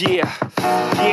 Yeah, yeah,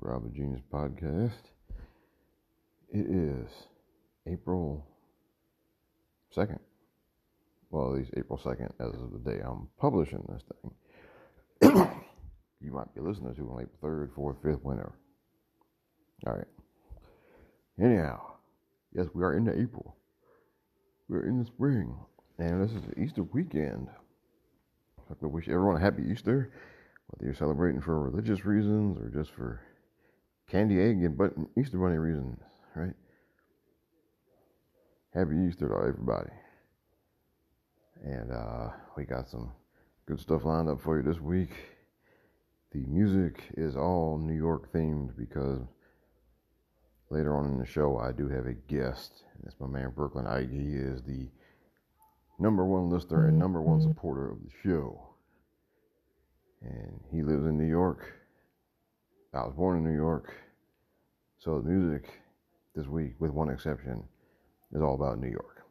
Of the Genius Podcast. It is April 2nd. Well, at least April 2nd as of the day I'm publishing this thing. you might be listening to on April 3rd, 4th, 5th, whenever. All right. Anyhow, yes, we are into April. We're in the spring. And this is Easter weekend. To wish everyone a happy Easter whether you're celebrating for religious reasons or just for candy, egg, and but Easter bunny reasons, right? Happy Easter to everybody. And uh, we got some good stuff lined up for you this week. The music is all New York themed because later on in the show I do have a guest, and it's my man Brooklyn Ike. He is the number one listener and number one supporter of the show and he lives in New York. I was born in New York, so the music this week, with one exception, is all about New York.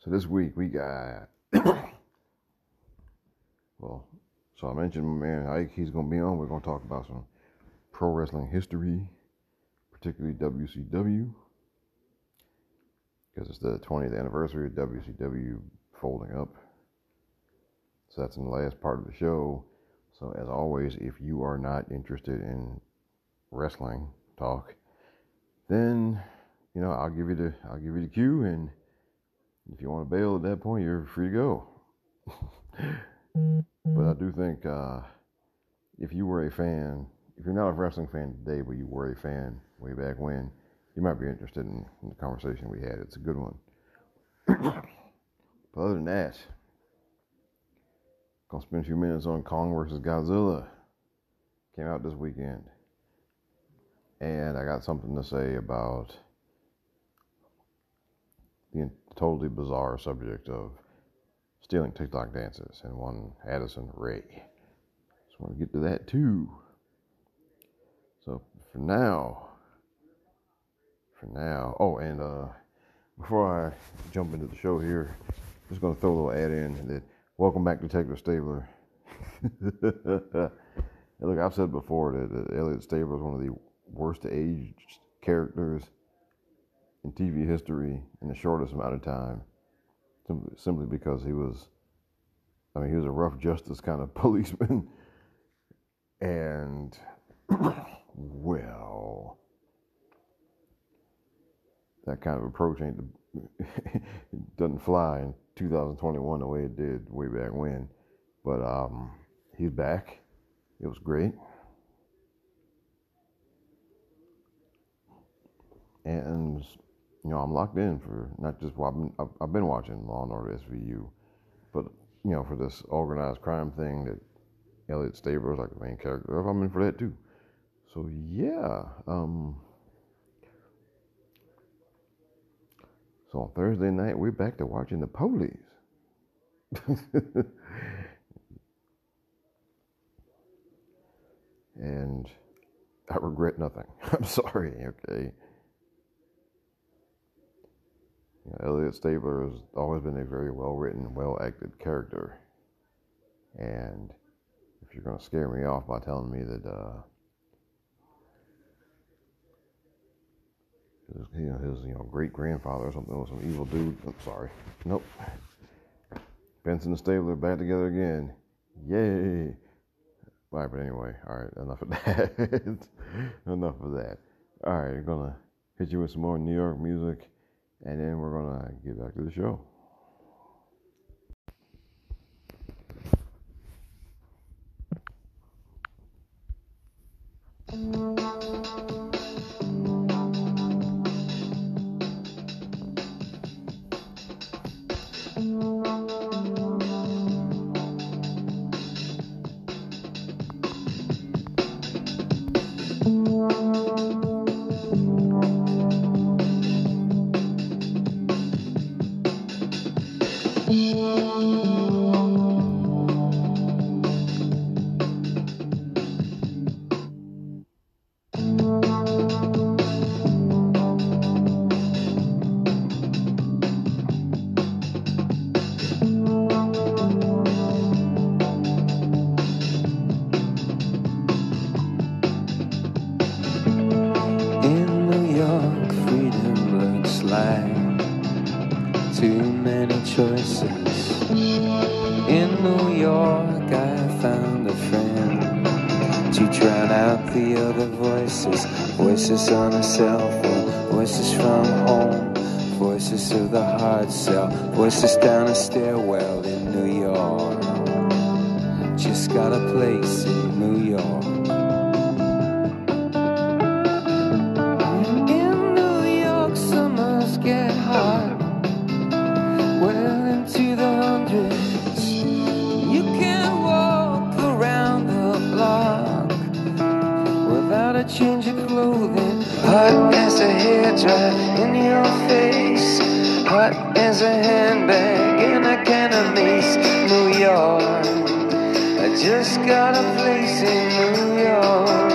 So this week we got, well, so I mentioned my man Ike. He's going to be on. We're going to talk about some pro wrestling history, particularly WCW, because it's the 20th anniversary of WCW folding up. So that's in the last part of the show. So as always, if you are not interested in wrestling talk, then you know I'll give you the I'll give you the cue, and if you want to bail at that point, you're free to go. but I do think uh, if you were a fan, if you're not a wrestling fan today, but you were a fan way back when, you might be interested in, in the conversation we had. It's a good one. But other than that, gonna spend a few minutes on Kong versus Godzilla. Came out this weekend. And I got something to say about the totally bizarre subject of stealing TikTok dances and one Addison Rae. Just want to get to that too. So for now, for now, oh, and uh, before I jump into the show here, just gonna throw a little ad in that welcome back Detective Stabler. Look, I've said before that, Elliot Stabler is one of the worst aged characters in TV history in the shortest amount of time, simply, because he was, I mean, he was a rough justice kind of policeman, and well, that kind of approach ain't doesn't fly in 2021 the way it did way back when. But um, he's back. It was great. And you know, I'm locked in for not just well, I've been I've, I've been watching Law and Order SVU, but you know, for this organized crime thing that Elliot Stabler is like the main character I'm in for that too. So yeah, um, so on Thursday night we're back to watching the police. and I regret nothing. I'm sorry, okay. You know, Elliot Stabler has always been a very well written, well acted character. And if you're going to scare me off by telling me that, uh, his, you know, his you know great grandfather or something was some evil dude. I'm sorry. Nope. Benson and Stabler back together again. Yay! All right, but anyway, all right, enough of that. enough of that. All right, I'm gonna hit you with some more New York music, and then we're gonna get back to the show. Just got a place in New York. In New York, summers get hot, well into the hundreds. You can't walk around the block without a change of clothing. Hot as a hairdryer in your face, hot as a handbag in a can of just got a place in New York.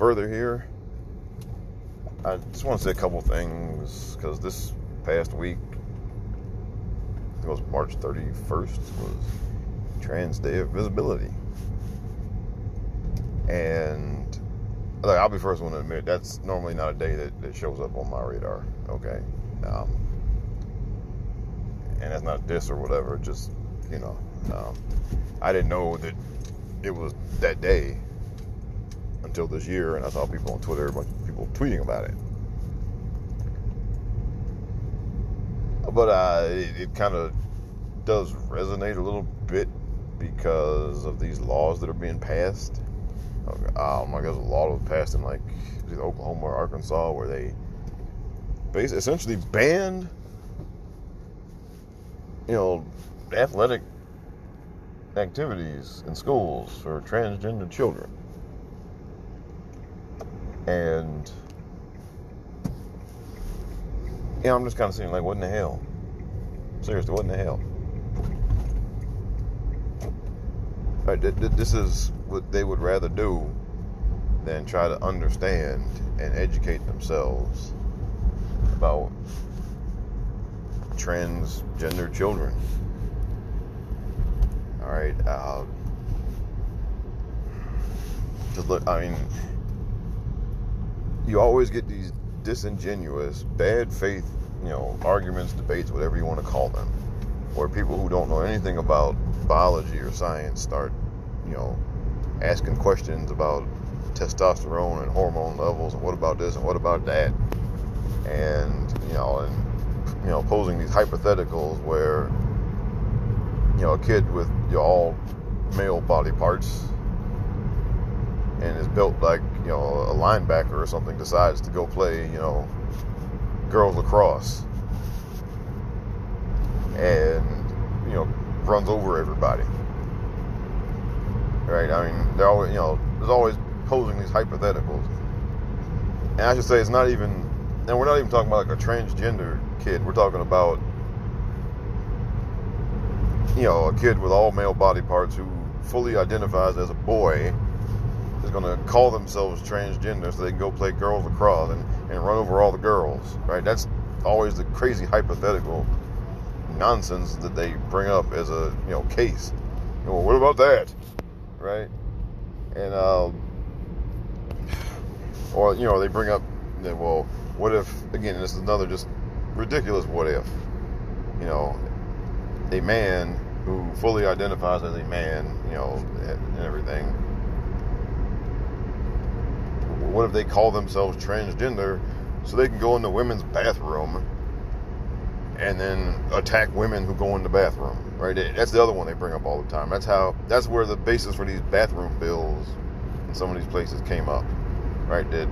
Further here, I just want to say a couple things because this past week, it was March 31st, was Trans Day of Visibility. And like, I'll be first one to admit that's normally not a day that, that shows up on my radar. Okay. Um, and that's not diss or whatever, just, you know, um, I didn't know that it was that day until this year, and I saw people on Twitter, a bunch of people tweeting about it. But uh, it, it kind of does resonate a little bit because of these laws that are being passed. Um, I guess a law was passed in like Oklahoma or Arkansas where they basically essentially banned, you know, athletic activities in schools for transgender children. And yeah, I'm just kind of saying, like, what in the hell? Seriously, what in the hell? Right, th- th- this is what they would rather do than try to understand and educate themselves about transgender children. All right. Uh, just look. I mean, you always get these disingenuous, bad faith, you know, arguments, debates, whatever you want to call them, where people who don't know anything about biology or science start, you know, asking questions about testosterone and hormone levels and what about this and what about that, and you know, and you know, posing these hypotheticals where you know a kid with you know, all male body parts and is built like you know a linebacker or something decides to go play you know girls lacrosse. And you know runs over everybody. Right? I mean they're always you know there's always posing these hypotheticals. And i should say it's not even and we're not even talking about like a transgender kid. We're talking about you know a kid with all male body parts who fully identifies as a boy is going to call themselves transgender so they can go play girls lacrosse and, and run over all the girls, right? That's always the crazy hypothetical nonsense that they bring up as a you know case. Well, what about that, right? And um, or you know they bring up, that, well, what if again? This is another just ridiculous what if. You know, a man who fully identifies as a man, you know, and everything what if they call themselves transgender so they can go in the women's bathroom and then attack women who go in the bathroom right? That's the other one they bring up all the time. That's how that's where the basis for these bathroom bills in some of these places came up right? That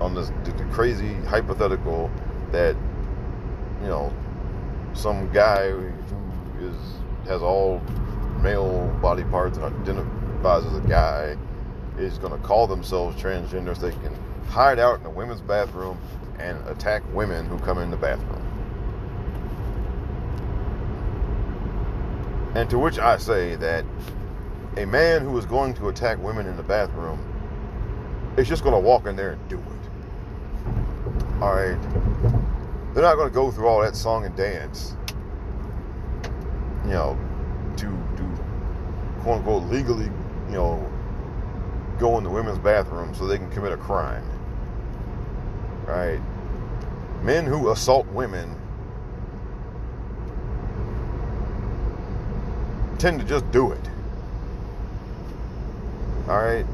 on this the, the crazy hypothetical that you know some guy who is has all male body parts and identifies as a guy is going to call themselves transgender so they can hide out in the women's bathroom and attack women who come in the bathroom. And to which I say that a man who is going to attack women in the bathroom is just going to walk in there and do it. All right. They're not going to go through all that song and dance, you know, to do quote unquote legally, you know, go in the women's bathroom so they can commit a crime. Right? Men who assault women tend to just do it. Alright?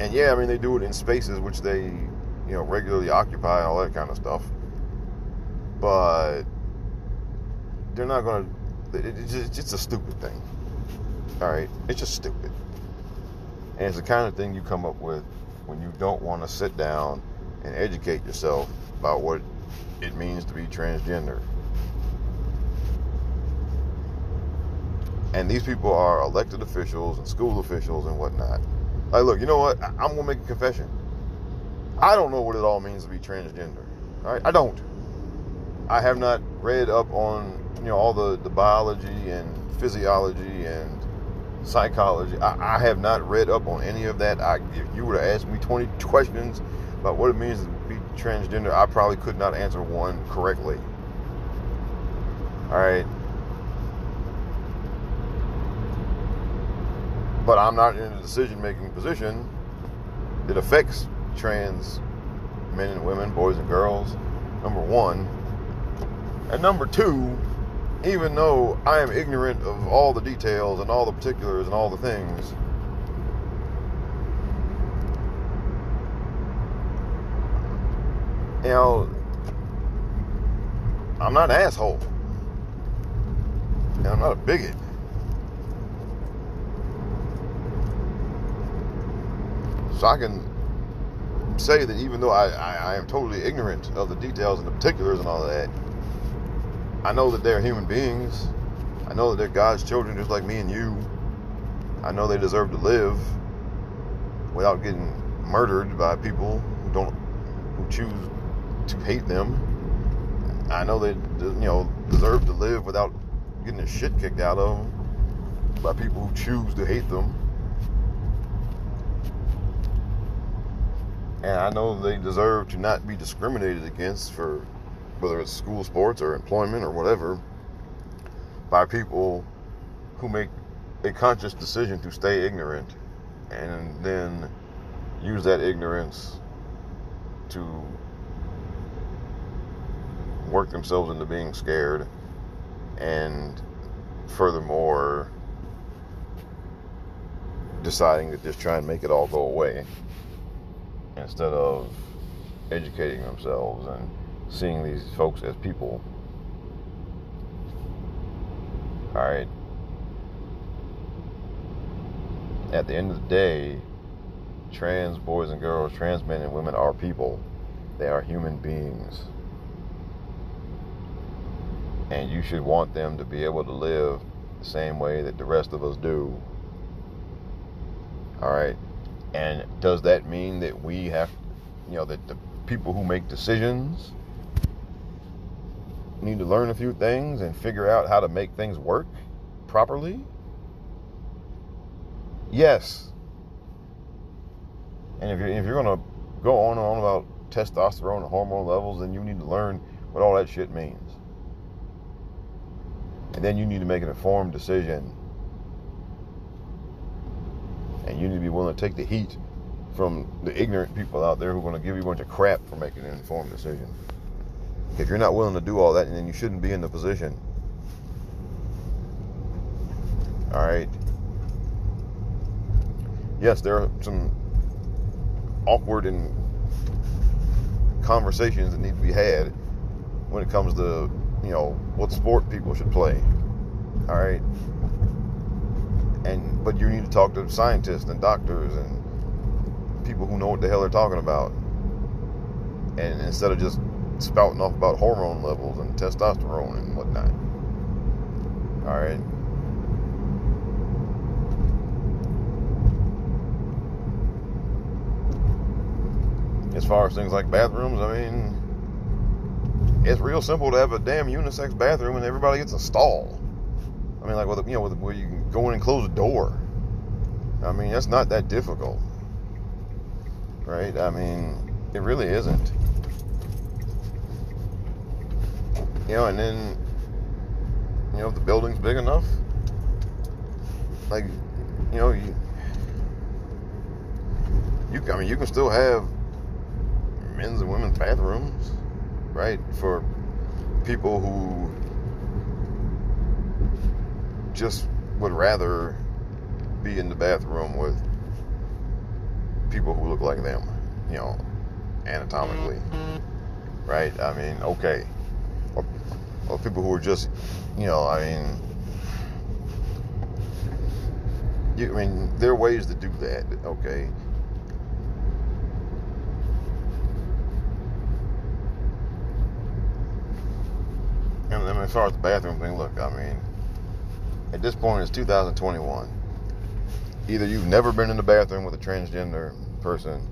And yeah, I mean, they do it in spaces which they, you know, regularly occupy, all that kind of stuff. But they're not going to, it's just a stupid thing. Alright? It's just stupid. And it's the kind of thing you come up with when you don't want to sit down and educate yourself about what it means to be transgender. And these people are elected officials and school officials and whatnot. Like, look, you know what? I- I'm gonna make a confession. I don't know what it all means to be transgender. All right, I don't. I have not read up on you know all the the biology and physiology and psychology. I, I have not read up on any of that. I, if you were to ask me 20 questions about what it means to be transgender, I probably could not answer one correctly. All right. But I'm not in a decision making position that affects trans men and women, boys and girls, number one. And number two, even though I am ignorant of all the details and all the particulars and all the things, you know, I'm not an asshole. And I'm not a bigot. So I can say that even though I, I, I am totally ignorant of the details and the particulars and all that, I know that they're human beings. I know that they're God's children just like me and you. I know they deserve to live without getting murdered by people who don't who choose to hate them. I know they you know deserve to live without getting the shit kicked out of them. by people who choose to hate them. And I know they deserve to not be discriminated against for whether it's school sports or employment or whatever by people who make a conscious decision to stay ignorant and then use that ignorance to work themselves into being scared and furthermore deciding to just try and make it all go away instead of educating themselves and seeing these folks as people. All right. At the end of the day, trans boys and girls, trans men and women are people. They are human beings. And you should want them to be able to live the same way that the rest of us do. All right. And does that mean that we have, you know, that the people who make decisions need to learn a few things and figure out how to make things work properly? Yes. And if you're, if you're going to go on and on about testosterone and hormone levels, then you need to learn what all that shit means. And then you need to make an informed decision. And you need to be willing to take the heat from the ignorant people out there who are going to give you a bunch of crap for making an informed decision. If you're not willing to do all that, then you shouldn't be in the position. All right. Yes, there are some awkward and conversations that need to be had when it comes to, you know, what sport people should play. All right. And but you need to talk to scientists and doctors and people who know what the hell they're talking about. And instead of just spouting off about hormone levels and testosterone and whatnot. All right. As far as things like bathrooms, I mean, it's real simple to have a damn unisex bathroom and everybody gets a stall. I mean, like with you know, with, where you can go in and close a door. I mean, that's not that difficult, right? I mean, it really isn't. You know, and then, you know, if the building's big enough, like, you know, you, you, I mean, you can still have men's and women's bathrooms, right? For people who just would rather be in the bathroom with people who look like them, you know, anatomically, right? I mean, okay. Or people who are just, you know, I mean, you, I mean, there are ways to do that, okay? And then as far as the bathroom thing, look, I mean, at this point it's 2021. Either you've never been in the bathroom with a transgender person,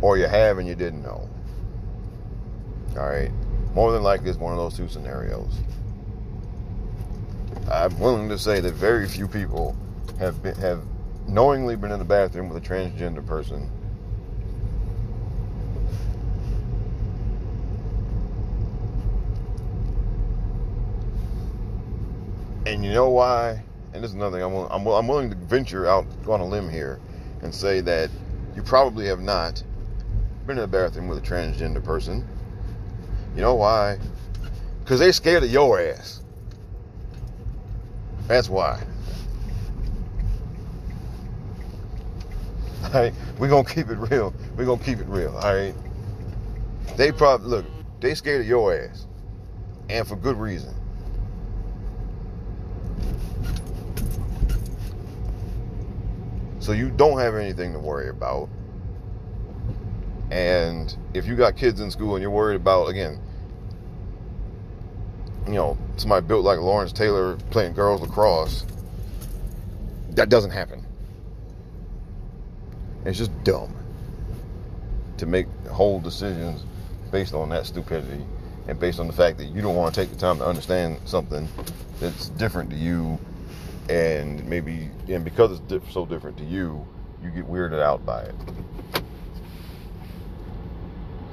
or you have and you didn't know. All right, more than likely it's one of those two scenarios. I'm willing to say that very few people have been, have knowingly been in the bathroom with a transgender person And you know why? And this is another thing. I'm, I'm, I'm willing to venture out on a limb here and say that you probably have not been in the bathroom with a transgender person. You know why? Because they scared of your ass. That's why. All right, we're gonna keep it real. We're gonna keep it real. All right. They probably look. They scared of your ass, and for good reason. So you don't have anything to worry about. And if you got kids in school and you're worried about, again, you know, somebody built like Lawrence Taylor playing girls lacrosse, that doesn't happen. It's just dumb to make whole decisions based on that stupidity and based on the fact that you don't want to take the time to understand something that's different to you and maybe and because it's diff- so different to you, you get weirded out by it.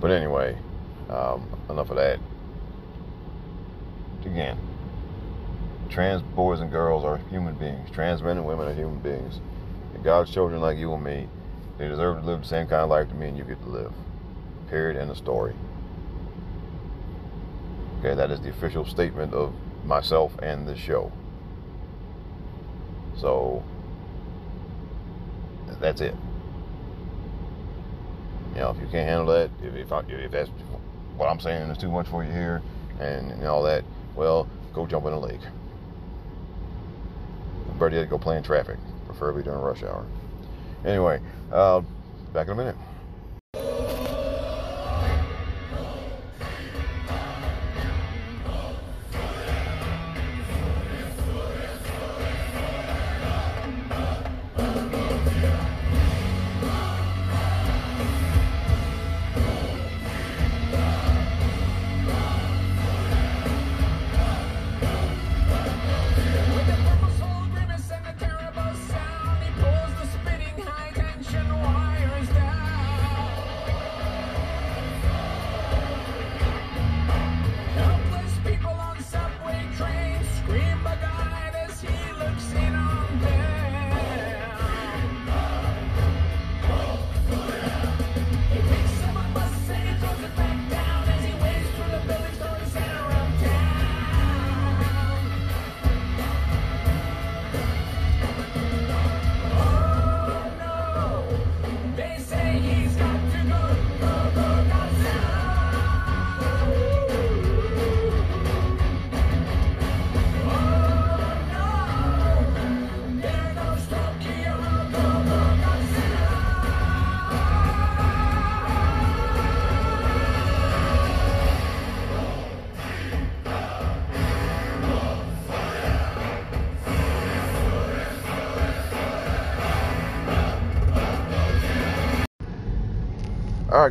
But anyway, um, enough of that. Again, trans boys and girls are human beings. Trans men and women are human beings. And God's children like you and me, they deserve to live the same kind of life to me and you get to live. Period. End of story. Okay, that is the official statement of myself and the show. So that's it. You know, if you can't handle that, if if, I, if that's what I'm saying is too much for you here, and, and all that, well, go jump in a lake. Better yet, go play in traffic, preferably during rush hour. Anyway, uh, back in a minute.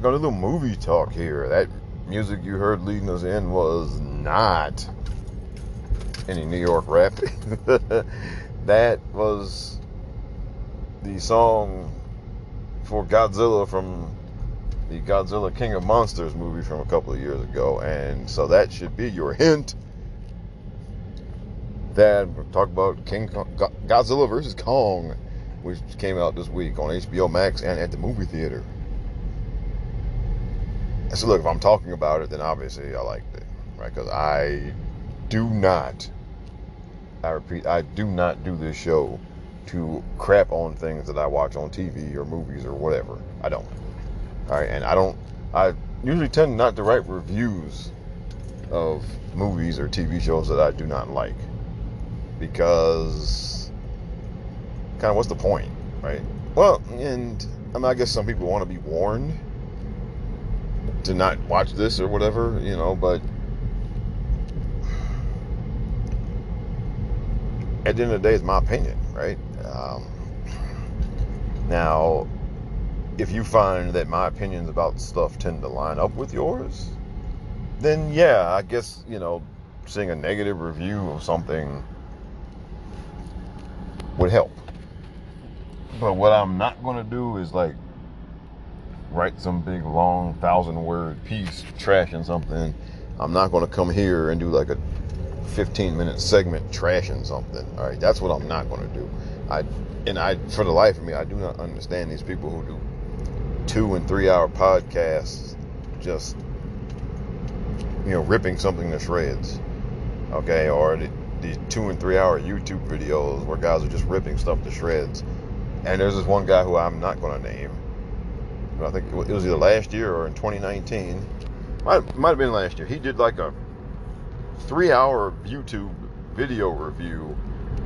To do a little movie talk here. That music you heard leading us in was not any New York rap. that was the song for Godzilla from the Godzilla King of Monsters movie from a couple of years ago. And so that should be your hint that we're talking about King Kong, Godzilla versus Kong, which came out this week on HBO Max and at the movie theater. So look, if I'm talking about it, then obviously I liked it, right? Because I do not, I repeat, I do not do this show to crap on things that I watch on TV or movies or whatever. I don't. All right, and I don't. I usually tend not to write reviews of movies or TV shows that I do not like because kind of what's the point, right? Well, and I mean, I guess some people want to be warned to not watch this or whatever, you know, but at the end of the day, it's my opinion, right? Um, now, if you find that my opinions about stuff tend to line up with yours, then yeah, I guess, you know, seeing a negative review of something would help. But what I'm not going to do is like write some big long thousand word piece trashing something. I'm not going to come here and do like a 15 minute segment trashing something. All right, that's what I'm not going to do. I and I for the life of me, I do not understand these people who do two and three hour podcasts just you know ripping something to shreds. Okay, or the, these two and three hour YouTube videos where guys are just ripping stuff to shreds. And there's this one guy who I'm not going to name. I think it was either last year or in 2019. Might might have been last year. He did like a three hour YouTube video review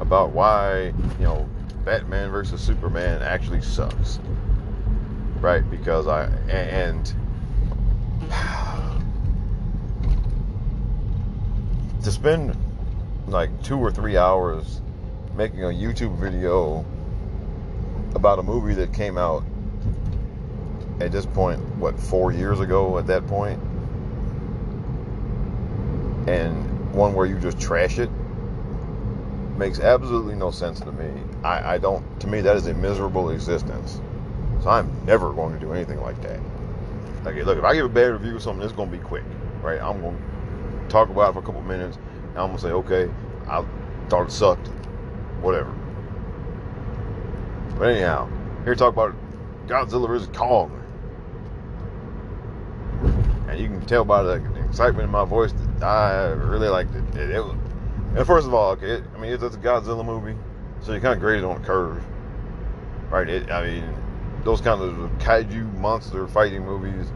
about why you know Batman versus Superman actually sucks. Right? Because I and to spend like two or three hours making a YouTube video about a movie that came out at this point, what, four years ago at that point? and one where you just trash it, makes absolutely no sense to me. I, I don't. To me, that is a miserable existence. So I'm never going to do anything like that. Like, look, if I give a bad review of something, it's going to be quick, right? I'm going to talk about it for a couple minutes. And I'm going to say, okay, I thought it sucked, whatever. But anyhow, here talk about Godzilla vs Kong. And you can tell by the excitement in my voice that I really liked it. It, it was, and first of all, it, I mean it's, it's a Godzilla movie, so you kind of grade it on a curve, right? It, I mean, those kind of kaiju monster fighting movies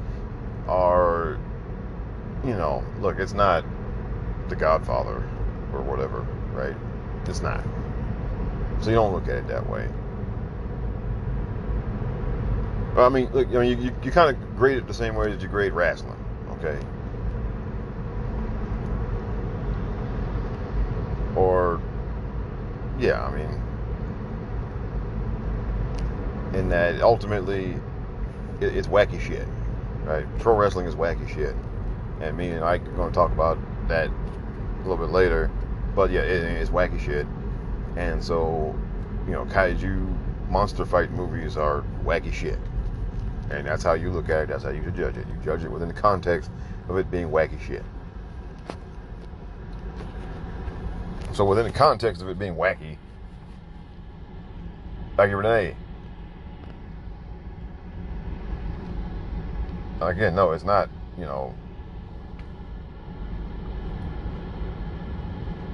are, you know, look, it's not The Godfather or whatever, right? It's not. So you don't look at it that way. I mean, look, I mean, you, you, you kind of grade it the same way that you grade wrestling, okay? Or, yeah, I mean, in that ultimately it, it's wacky shit, right? Pro wrestling is wacky shit, and me and Ike are going to talk about that a little bit later. But yeah, it, it's wacky shit, and so you know, kaiju monster fight movies are wacky shit, and that's how you look at it. That's how you should judge it. You judge it within the context of it being wacky shit. So within the context of it being wacky, like it. Again, no, it's not, you know,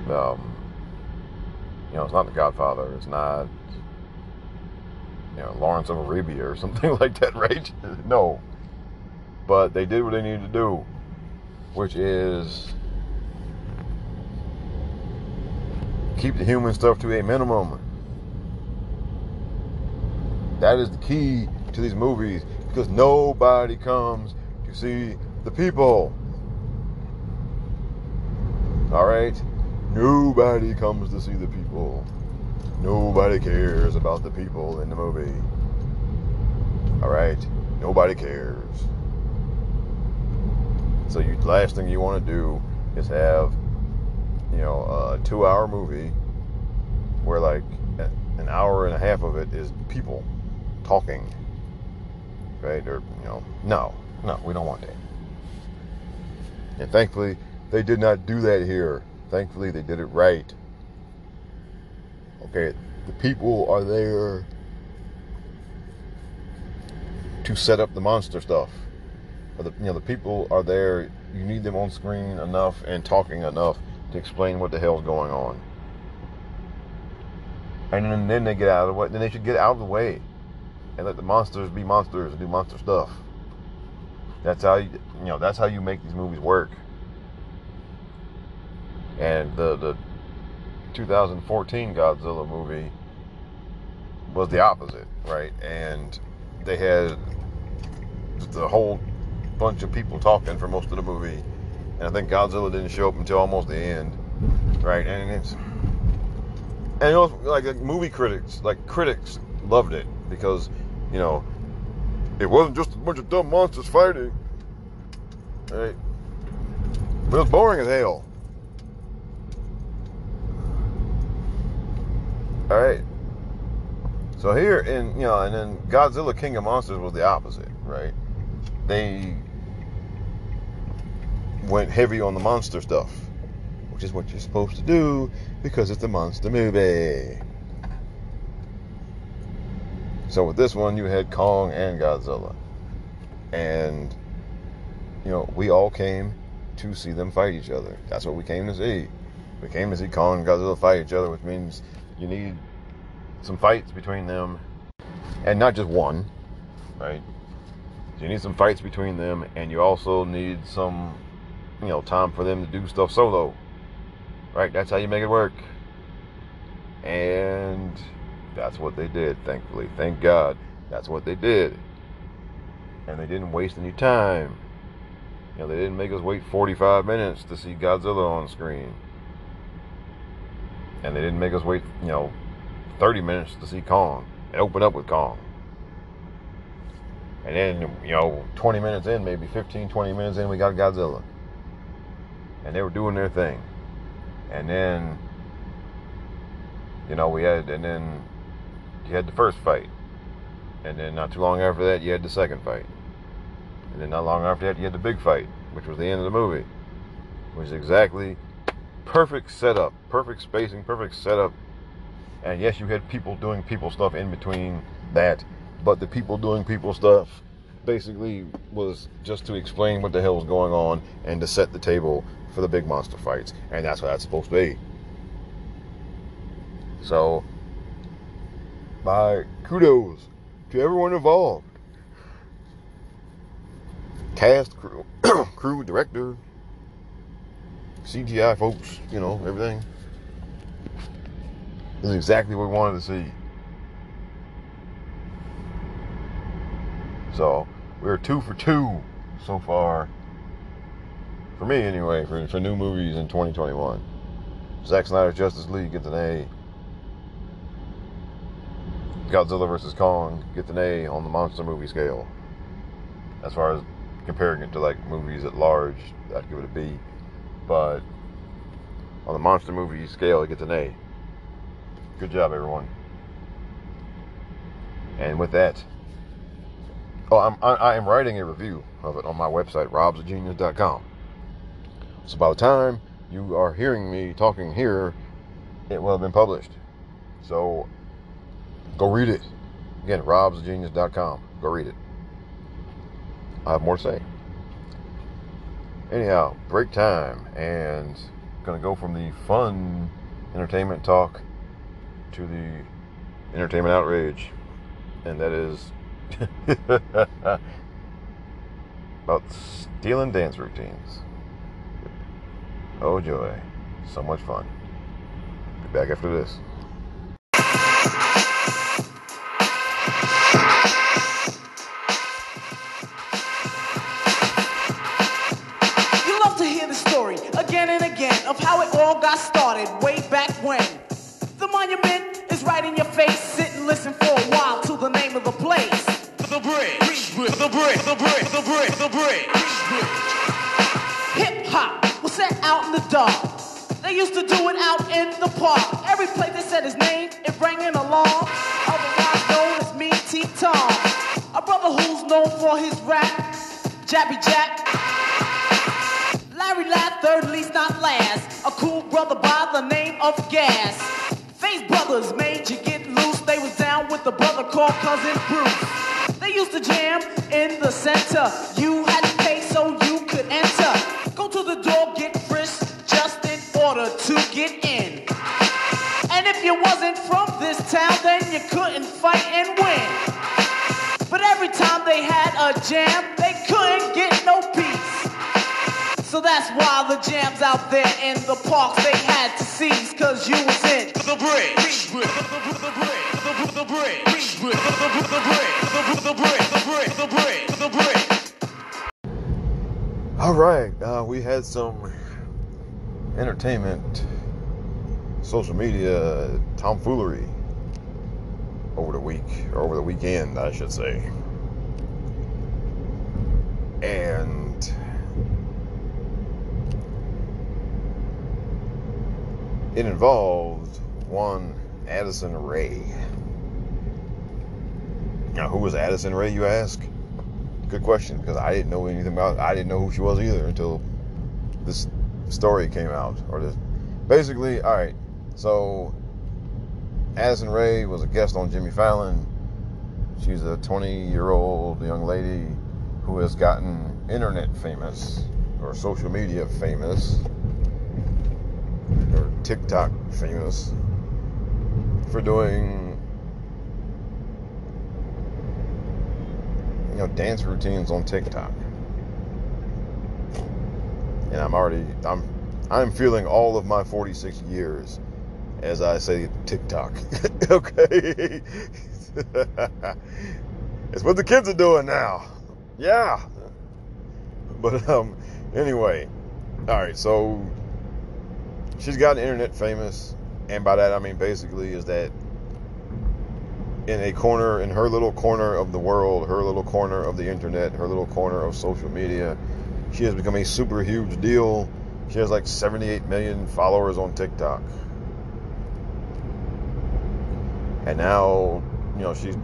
um, you know, it's not The Godfather. It's not, you know, Lawrence of Arabia or something like that, right? no. But they did what they needed to do, which is keep the human stuff to a minimum. That is the key to these movies because nobody comes to see the people. All right? Nobody comes to see the people. Nobody cares about the people in the movie. All right? Nobody cares. So you last thing you want to do is have you know a 2-hour movie where like an hour and a half of it is people talking right? Or you know, no, no, we don't want that. And thankfully, they did not do that here. Thankfully, they did it right. Okay, the people are there to set up the monster stuff. The, you know, the people are there. You need them on screen enough and talking enough to explain what the hell's going on. And then, then they get out of the way. Then they should get out of the way and let the monsters be monsters and do monster stuff. That's how you, you know. That's how you make these movies work. And the the 2014 Godzilla movie was the opposite, right? And they had the whole bunch of people talking for most of the movie, and I think Godzilla didn't show up until almost the end, right? And it's and it was like, like movie critics, like critics loved it because you know, it wasn't just a bunch of dumb monsters fighting. Right? But it was boring as hell. Alright. So here in you know, and then Godzilla King of Monsters was the opposite, right? They went heavy on the monster stuff. Which is what you're supposed to do because it's a monster movie. So with this one, you had Kong and Godzilla, and you know we all came to see them fight each other. That's what we came to see. We came to see Kong and Godzilla fight each other, which means you need some fights between them, and not just one, right? So you need some fights between them, and you also need some, you know, time for them to do stuff solo, right? That's how you make it work. And that's what they did, thankfully. Thank God. That's what they did. And they didn't waste any time. You know, they didn't make us wait 45 minutes to see Godzilla on screen. And they didn't make us wait, you know, 30 minutes to see Kong. It opened up with Kong. And then, you know, 20 minutes in, maybe 15, 20 minutes in, we got Godzilla. And they were doing their thing. And then You know, we had, and then you had the first fight. And then not too long after that, you had the second fight. And then not long after that, you had the big fight, which was the end of the movie. Which is exactly perfect setup, perfect spacing, perfect setup. And yes, you had people doing people stuff in between that, but the people doing people stuff basically was just to explain what the hell was going on and to set the table for the big monster fights. And that's what that's supposed to be. So, my kudos to everyone involved cast, crew, crew, director, CGI folks, you know, everything. This is exactly what we wanted to see. So we're two for two so far. For me, anyway, for, for new movies in 2021. Zack Snyder's Justice League gets an A. Godzilla vs. Kong gets an A on the monster movie scale. As far as comparing it to like movies at large, I'd give it a B. But on the monster movie scale, it gets an A. Good job, everyone. And with that, oh, I'm I, I am writing a review of it on my website, robsagenius.com. So by the time you are hearing me talking here, it will have been published. So go read it. Again, robsagenius.com. Go read it. I have more to say. Anyhow, break time and gonna go from the fun entertainment talk to the entertainment outrage. And that is about stealing dance routines. Oh joy. So much fun. Be back after this. Known for his rap, Jabby Jack. Larry Ladd, third least not last. A cool brother by the name of Gas. Face Brothers made you get loose. They was down with a brother called Cousin Bruce. They used to jam in the center. jams out there in the park they had to seize cause you was in the bridge. All right, uh, we had some entertainment, social media tomfoolery over the week, over the weekend, I should say. It involved one Addison Rae. Now, who was Addison Rae, you ask? Good question, because I didn't know anything about. I didn't know who she was either until this story came out. Or this, basically, all right. So, Addison Rae was a guest on Jimmy Fallon. She's a 20-year-old young lady who has gotten internet famous or social media famous or TikTok famous for doing you know dance routines on TikTok. And I'm already I'm I'm feeling all of my 46 years as I say TikTok. okay. it's what the kids are doing now. Yeah. But um anyway, all right, so she's gotten internet famous, and by that I mean basically is that in a corner, in her little corner of the world, her little corner of the internet, her little corner of social media, she has become a super huge deal. She has like 78 million followers on TikTok. And now, you know, she's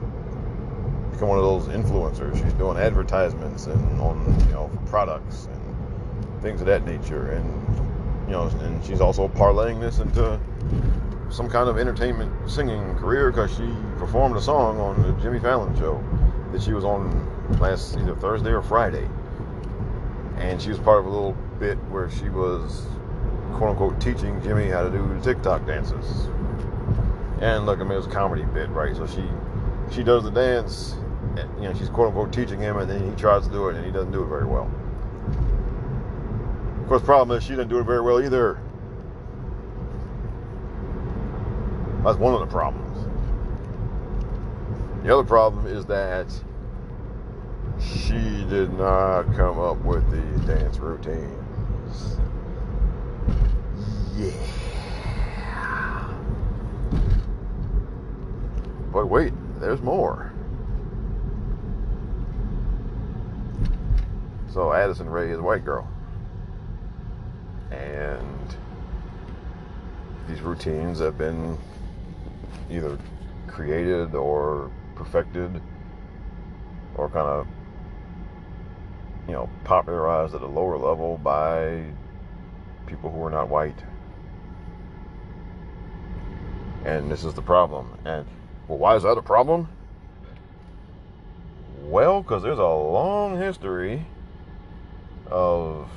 become one of those influencers. She's doing advertisements and on, you know, products and things of that nature. And, you know, and she's also parlaying this into some kind of entertainment singing career because she performed a song on the Jimmy Fallon show that she was on last either Thursday or Friday. And she was part of a little bit where she was quote unquote teaching Jimmy how to do TikTok dances. And look, I mean, it was a comedy bit, right? So she she does the dance, and, you know, she's quote unquote teaching him, and then he tries to do it, and he doesn't do it very well. Course, the problem is she didn't do it very well either. That's one of the problems. The other problem is that she did not come up with the dance routines. Yeah. But wait, there's more. So Addison Rae is a white girl. And these routines have been either created or perfected or kind of you know popularized at a lower level by people who are not white. And this is the problem. And well why is that a problem? Well because there's a long history of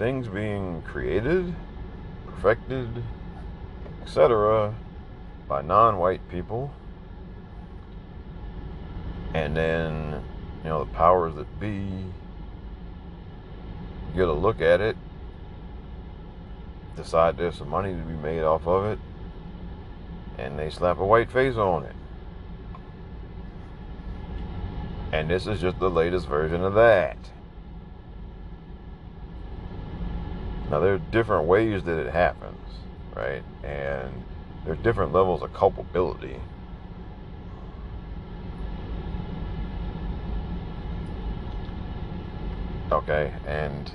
things being created perfected etc by non-white people. And then you know the powers that be get a look at it decide there's some money to be made off of it and they slap a white face on it. And this is just the latest version of that now there are different ways that it happens right? And there's different levels of culpability. Okay, and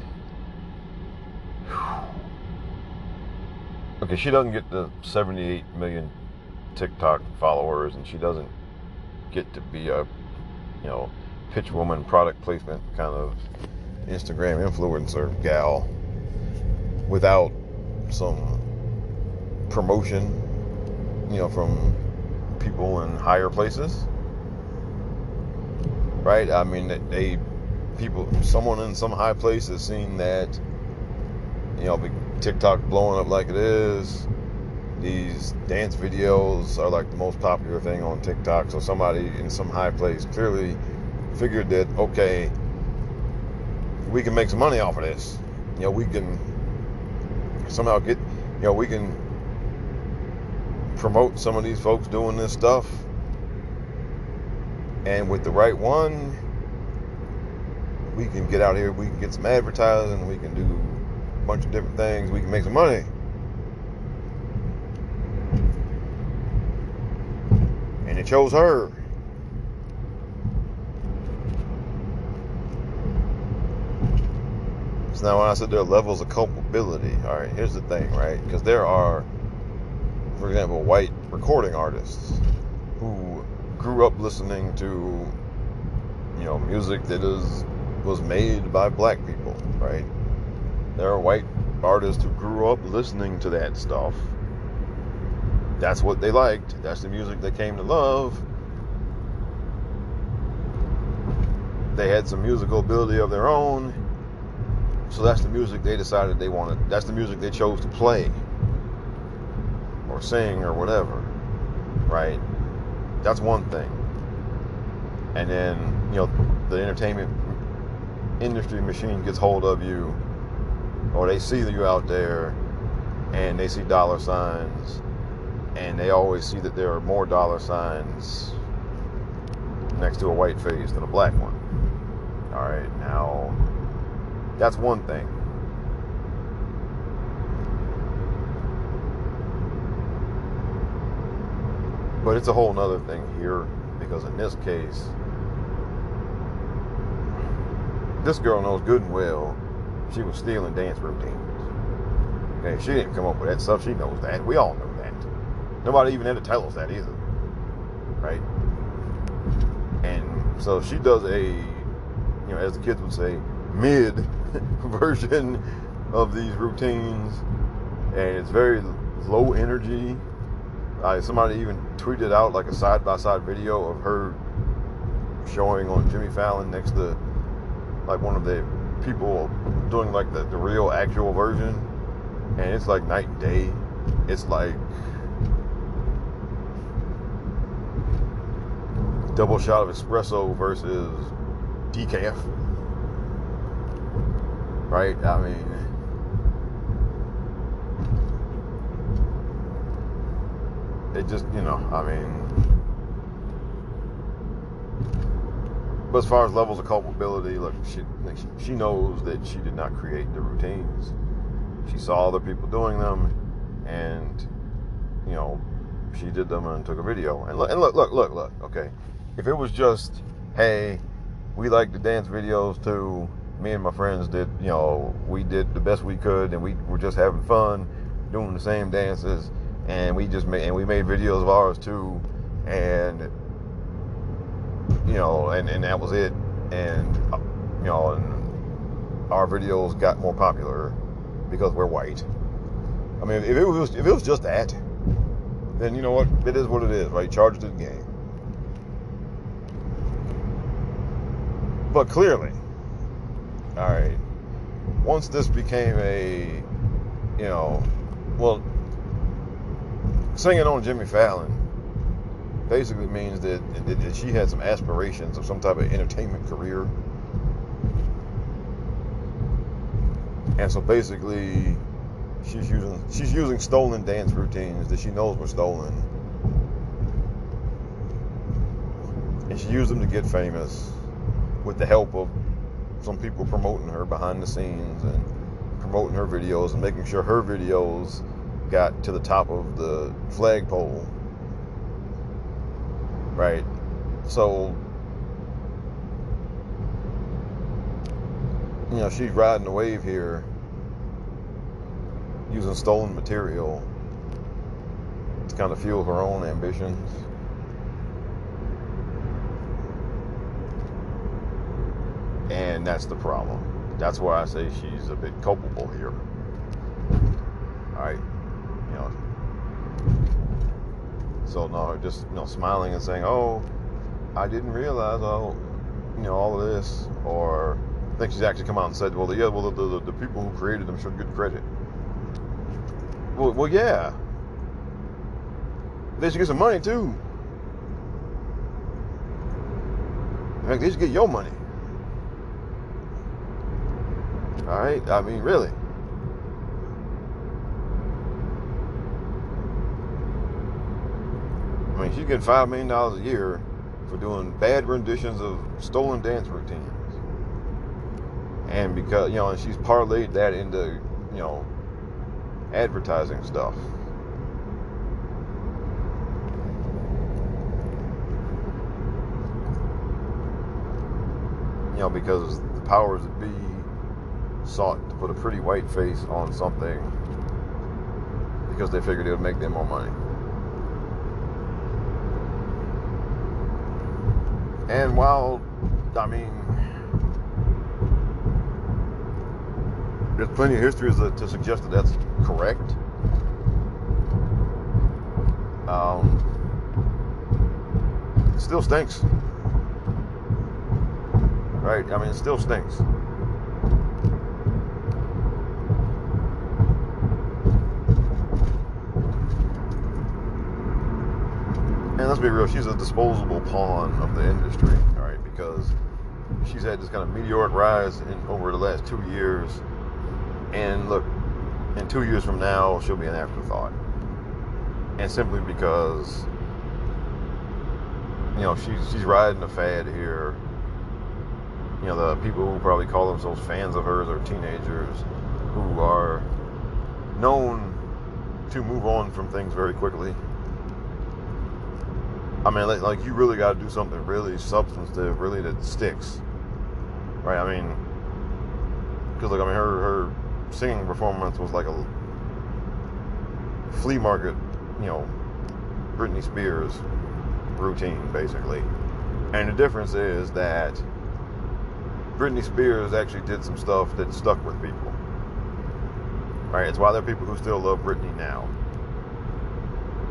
okay, she doesn't get the 78 million TikTok followers, and she doesn't get to be a, you know, pitch woman product placement kind of Instagram influencer gal without some promotion, you know, from people in higher places. Right? I mean, they- people, someone in some high place has seen that, you know, TikTok blowing up like it is. These dance videos are like the most popular thing on TikTok. So somebody in some high place clearly figured that okay, we can make some money off of this. You know, we can somehow get, you know, we can promote some of these folks doing this stuff. And with the right one, we can get out here, we can get some advertising, we can do a bunch of different things, we can make some money. And it chose her. So now when I said there are levels of culpability, all right, here's the thing, right? Because there are for example, white recording artists who grew up listening to, you know, music that is was made by black people, right? There are white artists who grew up listening to that stuff. That's what they liked. That's the music they came to love. They had some musical ability of their own. So that's the music they decided they wanted. That's the music they chose to play or sing or whatever, right? That's one thing. And then, you know, the entertainment industry machine gets hold of you, or they see you out there and they see dollar signs, and they always see that there are more dollar signs next to a white face than a black one. All right, now that's one thing. But it's a whole nother thing here because in this case, this girl knows good and well she was stealing dance routines. Okay, she didn't come up with that stuff. She knows that. We all know that. Nobody even had to tell us that either. right? And so she does a, you know, as the kids would say, mid version of these routines, and it's very low energy. Uh, somebody even tweeted out like a side by side video of her showing on Jimmy Fallon next to like one of the people doing like the, the real actual version, and it's like night and day. It's like double shot of espresso versus decaf. Right? I mean, it just, you know, I mean, but as far as levels of culpability, look, she she knows that she did not create the routines. She saw other people doing them, and you know, she did them and took a video. And look, and look, look, look, look. Okay, if it was just, hey, we like the dance videos too. Me and my friends did, you know, we did the best we could, and we were just having fun doing the same dances, and we just made and we made videos of ours too, and you know, and, and that was it. And uh, you know, and our videos got more popular because we're white. I mean, if it was if it was just that, then you know what? It is what it is, right? Charge to the game. But clearly, all right. Once this became a, you know, well, singing on Jimmy Fallon basically means that, that, that she had some aspirations of some type of entertainment career. And so basically, she's using she's using stolen dance routines that she knows were stolen, and she used them to get famous with the help of some people promoting her behind the scenes and promoting her videos and making sure her videos got to the top of the flagpole right? So, you know, she's riding the wave here using stolen material to kind of fuel her own ambitions. And that's the problem. That's why I say she's a bit culpable here. All right, you know, so no, just you know, smiling and saying, "Oh, I didn't realize all, you know, all of this," or I think she's actually come out and said, "Well, the, yeah, well, the, the, the people who created them should get credit." Well, well, yeah, they should get some money too. In fact, they should get your money. All right, I mean, really. I mean, she's getting five million dollars a year for doing bad renditions of stolen dance routines, and because you know, and she's parlayed that into you know advertising stuff. You know, because the powers that be sought to put a pretty white face on something because they figured it would make them more money. And while, I mean, there's plenty of history to, suggest that that's correct. Um, it still stinks. Right? I mean, it still stinks. And let's be real, she's a disposable pawn of the industry, all right? Because she's had this kind of meteoric rise in over the last two years. And look, in two years from now, she'll be an afterthought. And simply because, you know, she's she's riding a fad here. You know, the people who probably call themselves fans of hers are teenagers who are known to move on from things very quickly. I mean, like, like you really got to do something really substantive, really that sticks, right? I mean, because like I mean, her her singing performance was like a flea market, you know, Britney Spears. routine, basically. And the difference is that Britney Spears actually did some stuff that stuck with people. Right? It's why there are people who still love Britney now.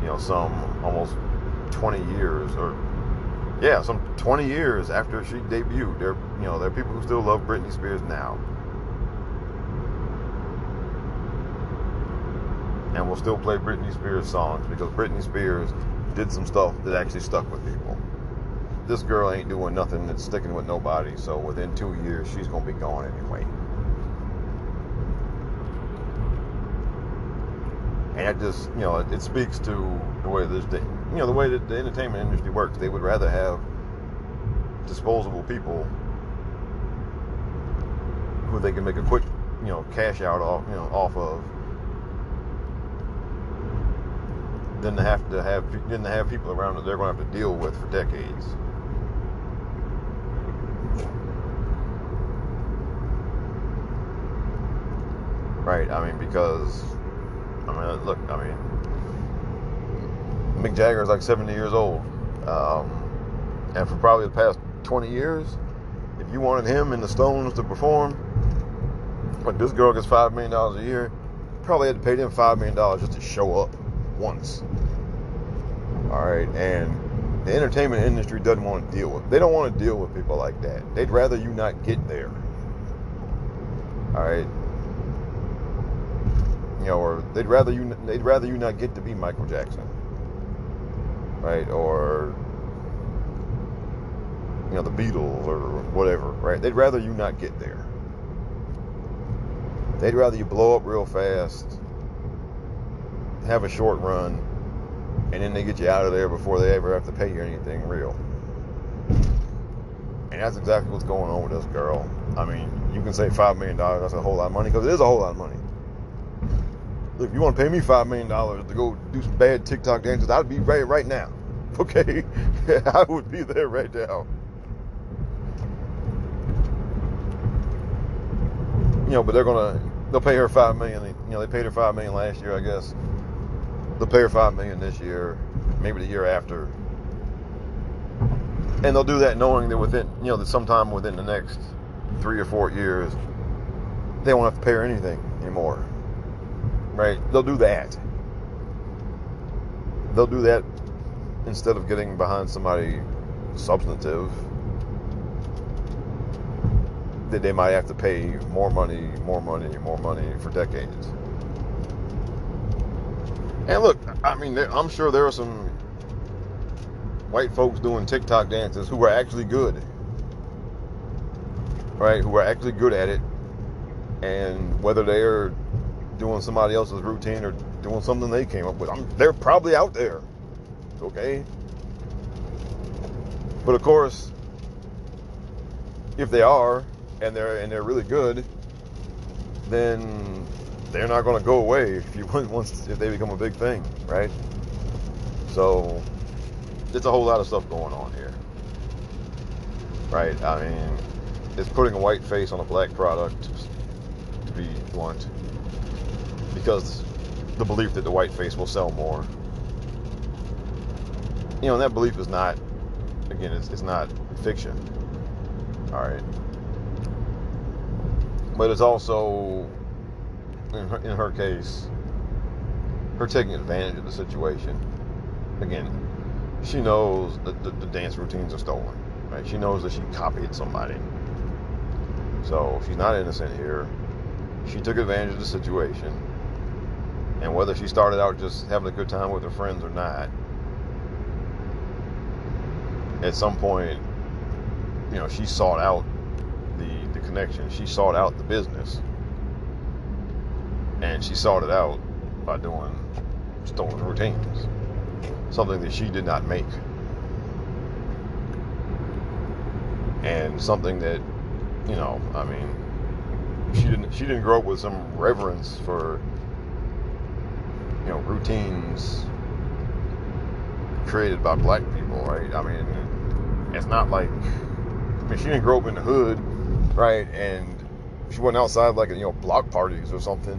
You know, some almost 20 years or yeah, some 20 years after she debuted. There, you know, there are people who still love Britney Spears now. And will still play Britney Spears songs because Britney Spears did some stuff that actually stuck with people. This girl ain't doing nothing that's sticking with nobody, so within two years she's gonna be gone anyway. And it just, you know, it, it speaks to the way this, you know, the way that the entertainment industry works. They would rather have disposable people who they can make a quick, you know, cash out off, you know, off of, than to have to have than to have people around that they're going to have to deal with for decades. Right. I mean, because I mean, look. I mean, Mick Jagger is like 70 years old, um, and for probably the past 20 years, if you wanted him and the Stones to perform, like this girl gets five million dollars a year, probably had to pay them five million dollars just to show up once. All right, and the entertainment industry doesn't want to deal with. They don't want to deal with people like that. They'd rather you not get there. All right. You know, or they'd rather you they'd rather you not get to be Michael Jackson, right? Or you know the Beatles or whatever, right? They'd rather you not get there. They'd rather you blow up real fast, have a short run, and then they get you out of there before they ever have to pay you anything real. And that's exactly what's going on with this girl. I mean, you can say five million dollars, that's a whole lot of money, because it is a whole lot of money. Look, if you want to pay me five million dollars to go do some bad TikTok dances, I'd be right right now. Okay? I would be there right now. You know, but they're gonna they'll pay her five million. You know, they paid her five million last year, I guess. They'll pay her five million this year, maybe the year after. And they'll do that knowing that within you know that sometime within the next three or four years, they won't have to pay her anything anymore. Right? They'll do that. They'll do that instead of getting behind somebody substantive that they might have to pay more money, more money, more money for decades. And look, I mean, there, I'm sure there are some white folks doing TikTok dances who are actually good, right? Who are actually good at it, and whether they're doing somebody else's routine or doing something they came up with, I'm, they're probably out there. Okay. But of course, if they are and they're and they're really good, then they're not going to go away if you once if they become a big thing, right? So it's a whole lot of stuff going on here, right? I mean, it's putting a white face on a black product, to be blunt, because the belief that the white face will sell more. You know, that belief is not, again, it's, it's not fiction. All right. But it's also, in her, in her case, her taking advantage of the situation. Again, she knows that the, the dance routines are stolen. Right? She knows that she copied somebody. So she's not innocent here. She took advantage of the situation. And whether she started out just having a good time with her friends or not, at some point, you know, she sought out the, the connection. She sought out the business. And she sought it out by doing stolen routines. Something that she did not make. And something that, you know, I mean, she didn't she didn't grow up with some reverence for you know, routines created by black people, right? I mean, it's not like I mean, she didn't grow up in the hood, right? And she wasn't outside like you know block parties or something.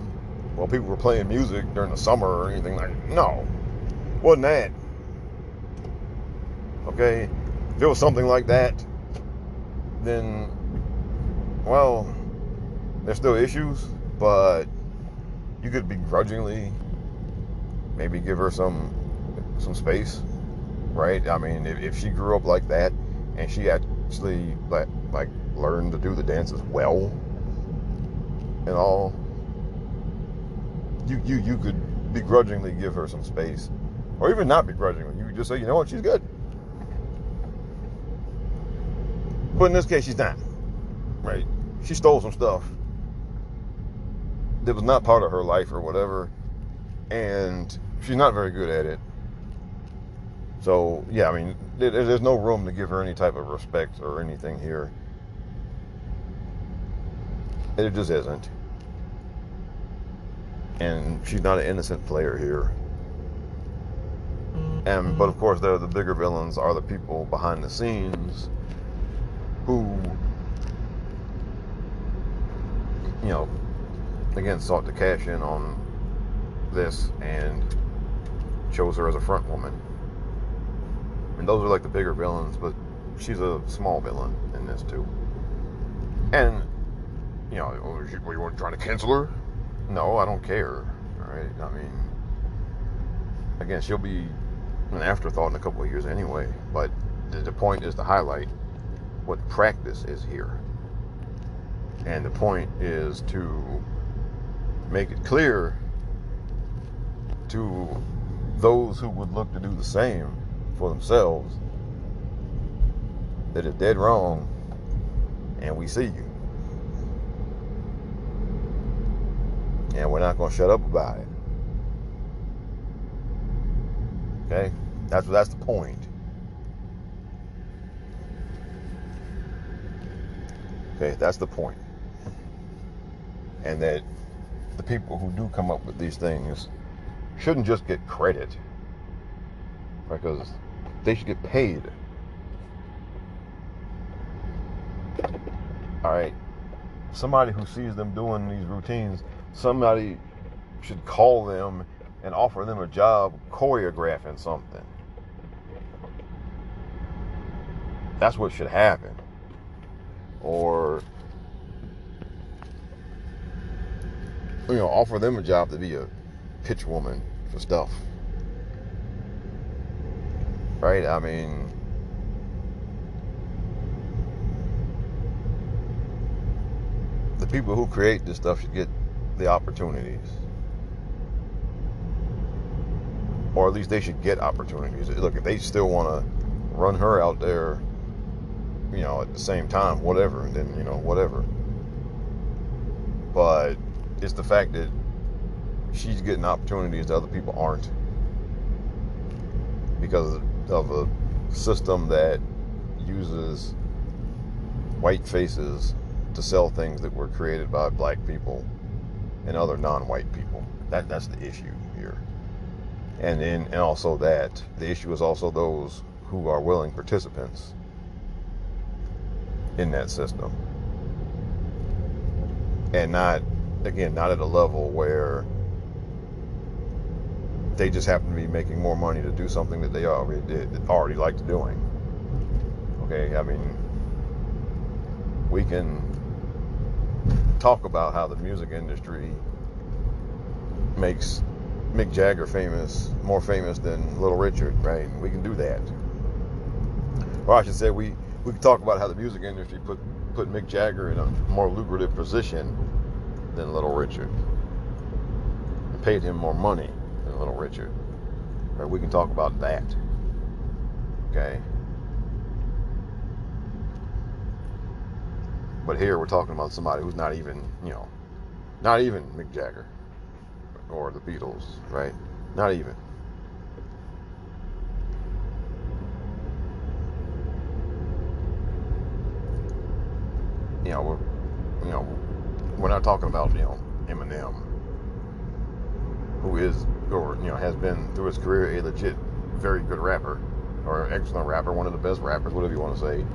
While people were playing music during the summer or anything like no, wasn't that. Okay? If it was something like that, then, well, there's still issues, but you could begrudgingly maybe give her some some space, right? I mean, if, if she grew up like that and she actually like like learned to do the dances well and all, you you you could begrudgingly give her some space, or even not begrudgingly. You could just say, you know what, she's good. But in this case, she's not, right? She stole some stuff that was not part of her life or whatever, and she's not very good at it. So yeah, I mean, there's no room to give her any type of respect or anything here. It just isn't. And she's not an innocent player here. And but of course, they're the bigger villains are the people behind the scenes who, you know, again sought to cash in on this and chose her as a front woman. And those are like the bigger villains, but she's a small villain in this too. And you know, oh, is she- what, you trying to cancel her? No, I don't care. All right, I mean, again, she'll be an afterthought in a couple of years anyway. But the, the point is to highlight what practice is here, and the point is to make it clear to those who would look to do the same for themselves that it's dead wrong and we see you. And we're not going to shut up about it. Okay? That's that's the point. Okay, that's the. And that the people who do come up with these things shouldn't just get credit because they should get paid. All right. Somebody who sees them doing these routines, somebody should call them and offer them a job choreographing something. That's what should happen. Or you know, offer them a job to be a pitch woman for stuff. Right? I mean, the people who create this stuff should get the opportunities. Or at least they should get opportunities. Look, if they still want to run her out there, you know, at the same time, whatever, then, you know, whatever. But it's the fact that she's getting opportunities that other people aren't because of a system that uses white faces to sell things that were created by black people and other non-white people. That that's the issue here. And then and also that the issue is also those who are willing participants in that system. And not again, not at a level where they just happen to be making more money to do something that they already did, already liked doing. Okay, I mean, we can talk about how the music industry makes Mick Jagger famous, more famous than Little Richard, right? We can do that. Or I should say, we we can talk about how the music industry put put Mick Jagger in a more lucrative position than Little Richard, and paid him more money than Little Richard. Right? We can talk about that. Okay. But here we're talking about somebody who's not even, you know, not even Mick Jagger or the Beatles, right? Not even. You know, we're, you know, we're not talking about you know Eminem, who is or you know has been through his career a legit very good rapper or excellent rapper, one of the best rappers, whatever you want to say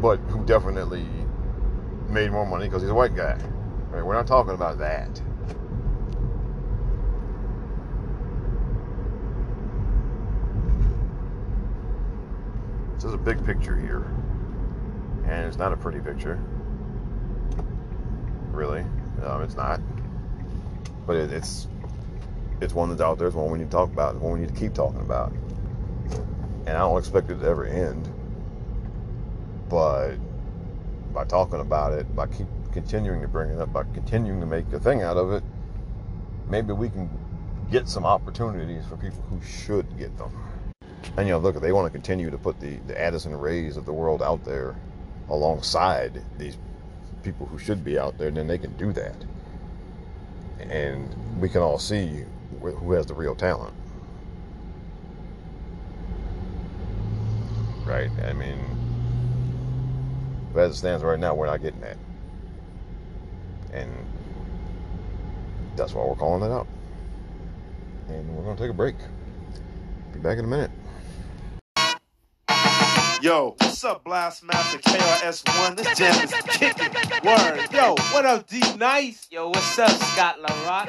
but who definitely made more money because he's a white guy. Right? We're not talking about that. This is a big picture here, and it's not a pretty picture. Really, um, it's not. But it, it's it's one that's out there. It's one we need to talk about. It's one we need to keep talking about. And I don't expect it to ever end. But by talking about it, by keep continuing to bring it up, by continuing to make a thing out of it, maybe we can get some opportunities for people who should get them. And you know, look, they want to continue to put the, the Addison Raes of the world out there alongside these people who should be out there, then they can do that. And we can all see who has the real talent. Right? I mean, as it stands right now, we're not getting that. And that's why we're calling it out. And we're going to take a break. Be back in a minute. Yo, what's up, Blast Master KRS-One? This jam is kicking. Word. Yo, what up, D Nice? Yo, what's up, Scott La Rock?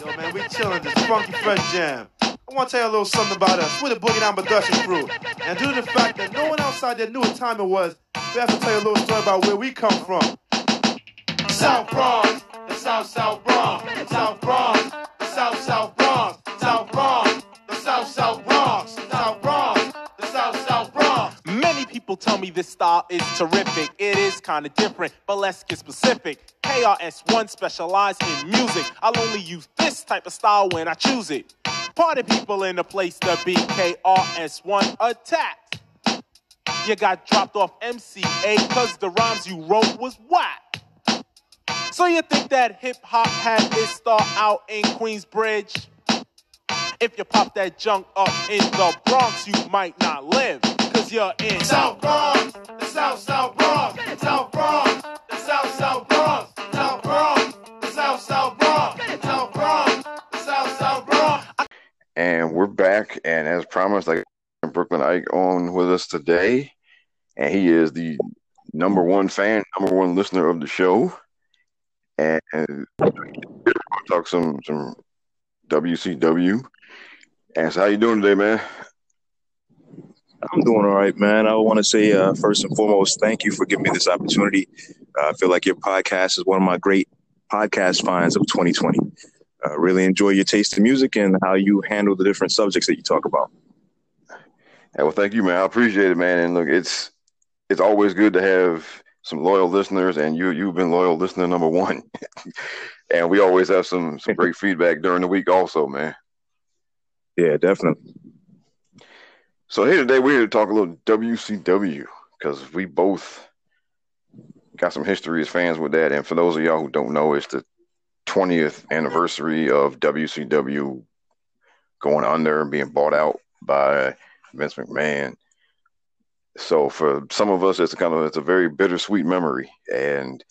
Yo, man, we chilling this funky fresh jam. I want to tell you a little something about us. We're the Boogie Down Production crew. And due to the fact that no one outside there knew what time it was, we have to tell you a little story about where we come from. South Bronx, the South South Bronx, the South Bronx, the South South Bronx, South people tell me this style is terrific. It is kind of different, but let's get specific. KRS-One specialize in music. I'll only use this type of style when I choose it. Party people in the place to be KRS-One attacked. You got dropped off MCA cause the rhymes you wrote was whack. So you think that hip hop had its start out in Queensbridge? If you pop that junk up in the Bronx, you might not live, cause you're in South Bronx, the South South Bronx, South Bronx, the South South Bronx, South Bronx, the South South Bronx, South Bronx, the South South Bronx. And we're back. And as promised, I got Brooklyn Ike on with us today. And he is the number one fan, number one listener of the show. And we'll talk some some WCW. And so how you doing today, man? I'm doing all right, man. I want to say uh, first and foremost, thank you for giving me this opportunity. Uh, I feel like your podcast is one of my great podcast finds of 2020. Uh, really enjoy your taste in music and how you handle the different subjects that you talk about. Yeah, well, thank you, man. I appreciate it, man. And look, it's it's always good to have some loyal listeners, and you you've been loyal listener number one. and we always have some some great feedback during the week, also, man. Yeah, definitely. So here today, we're here to talk a little WCW because we both got some history as fans with that. And for those of y'all who don't know, it's the 20th anniversary of WCW going under and being bought out by Vince McMahon. So for some of us, it's kind of it's a very bittersweet memory, and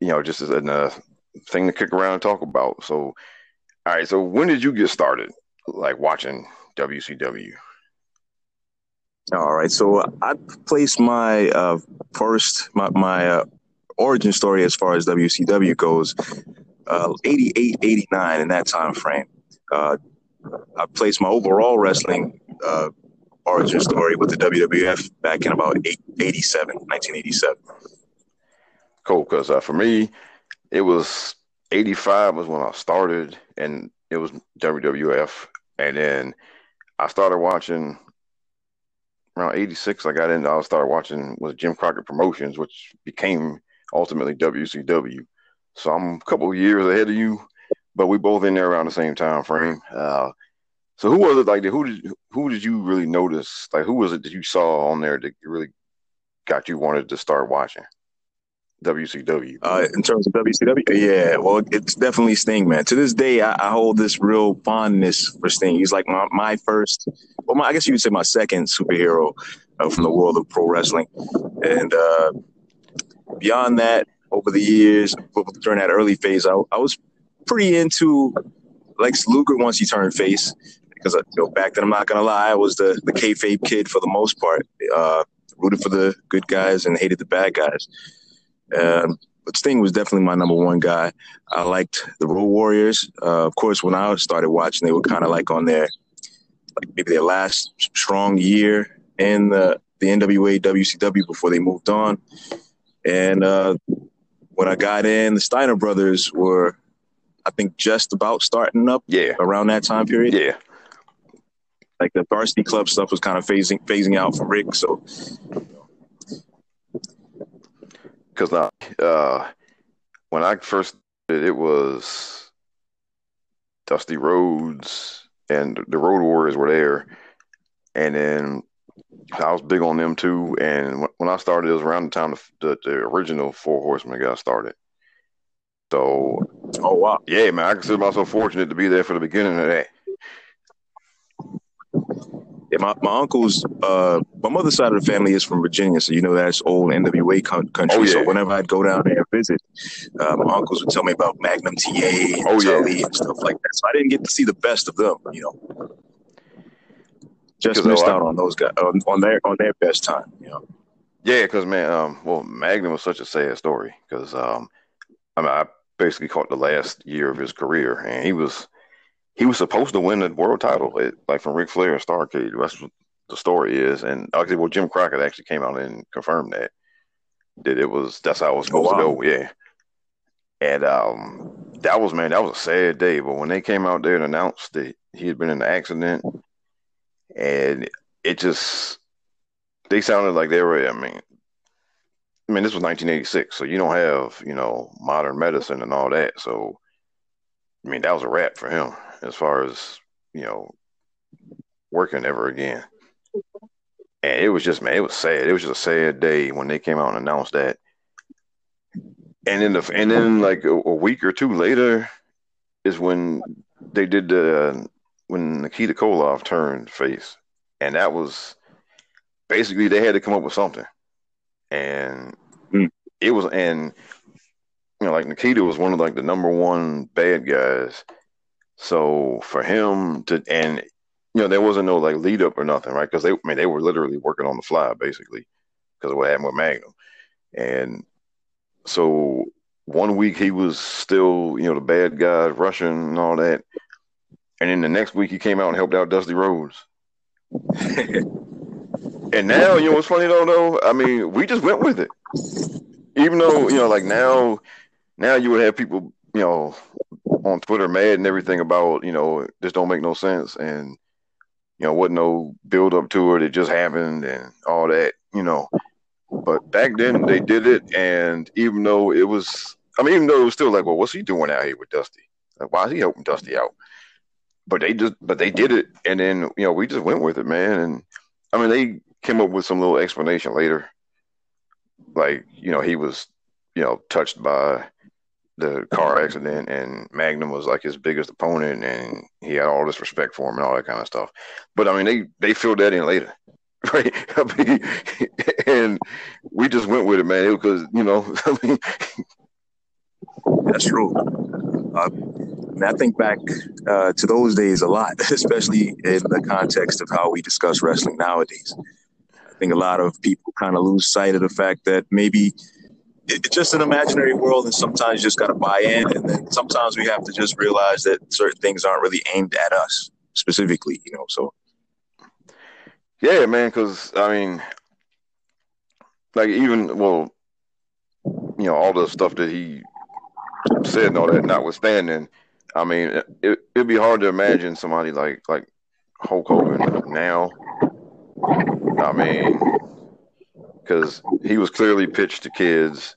you know, just as a uh, thing to kick around and talk about. So, all right. So when did you get started, like watching WCW? All right. So I placed my uh, first, my, my uh, origin story as far as WCW goes, uh, 88, 89 in that time frame. Uh, I placed my overall wrestling uh, origin story with the WWF back in about eight, 87, 1987. Cool, because uh, for me, it was 85 was when I started, and it was WWF, and then I started watching around 86. I got into, I started watching was Jim Crockett Promotions, which became ultimately WCW. So I'm a couple years ahead of you, but we both in there around the same time frame. Uh, so who was it like? Who did who did you really notice? Like who was it that you saw on there that really got you wanted to start watching WCW? Uh, in terms of WCW, yeah, well, it's definitely Sting, man. To this day, I, I hold this real fondness for Sting. He's like my, my first, well, my, I guess you would say my second superhero uh, from the world of pro wrestling. And uh, beyond that, over the years, during that early phase, I, I was pretty into Lex Luger once he turned face. Because you know, back then, I'm not gonna lie, I was the the kayfabe kid for the most part. Uh, rooted for the good guys and hated the bad guys. Um, but Sting was definitely my number one guy. I liked the Road Warriors. Uh, of course, when I started watching, they were kind of like on their, like maybe their last strong year in the the NWA WCW before they moved on. And uh, when I got in, the Steiner brothers were, I think, just about starting up. Yeah. Around that time period. Yeah. Like the varsity club stuff was kind of phasing phasing out for Rick. So because uh, when I first did it, it was Dusty Rhodes and the Road Warriors were there, and then I was big on them too. And when- when I started, it was around the time the, the, the original Four Horsemen got started. So, oh wow, yeah, man, I consider myself fortunate to be there for the beginning of that. Yeah, my, my uncle's, uh, my mother's side of the family is from Virginia, so you know that's old NWA con- country. Oh, yeah. So whenever I'd go down there and visit, uh, my uncles would tell me about Magnum TA and Oh, yeah. And stuff like that. So I didn't get to see the best of them, you know. Just missed I- out on those guys on, on their on their best time, you know. Yeah, because man, um, well, Magnum was such a sad story because um, I mean, I basically caught the last year of his career, and he was he was supposed to win the world title, it, like from Ric Flair and Starcade. That's what the story is, and actually, well, Jim Crockett actually came out and confirmed that that it was that's how it was supposed wow. to go. Yeah, and um, that was man, that was a sad day. But when they came out there and announced that he had been in an accident, and it just they sounded like they were. I mean, I mean, this was 1986, so you don't have you know modern medicine and all that. So, I mean, that was a wrap for him as far as you know working ever again. And it was just man, it was sad. It was just a sad day when they came out and announced that. And then the and then like a, a week or two later is when they did the when Nikita Koloff turned face, and that was basically they had to come up with something, and Hmm. it was and you know like Nikita was one of like the number one bad guys, so for him to and you know there wasn't no like lead up or nothing right because they I mean they were literally working on the fly basically because of what happened with Magnum, and so one week he was still you know the bad guy Russian and all that, and then the next week he came out and helped out Dusty Rhodes. And now, you know what's funny though, though? I mean, we just went with it. Even though, you know, like now now you would have people, you know, on Twitter mad and everything about, you know, this don't make no sense and you know, wasn't no build up to it, it just happened and all that, you know. But back then they did it and even though it was I mean, even though it was still like, well, what's he doing out here with Dusty? Like, why is he helping Dusty out? But they just but they did it and then, you know, we just went with it, man. And I mean they came up with some little explanation later. Like, you know, he was, you know, touched by the car accident and Magnum was like his biggest opponent and he had all this respect for him and all that kind of stuff. But I mean they they filled that in later. Right. I mean, and we just went with it, man. It because, you know, I mean That's true. Uh, I, think back uh, to those days a lot, especially in the context of how we discuss wrestling nowadays. I think a lot of people kind of lose sight of the fact that maybe it's just an imaginary world, and sometimes you just got to buy in, and then sometimes we have to just realize that certain things aren't really aimed at us specifically, you know. So Yeah, man, because I mean, like even well, you know, all the stuff that he said and all that, notwithstanding, I mean, it it'd be hard to imagine somebody like like Hulk Hogan now. I mean, because he was clearly pitched to kids,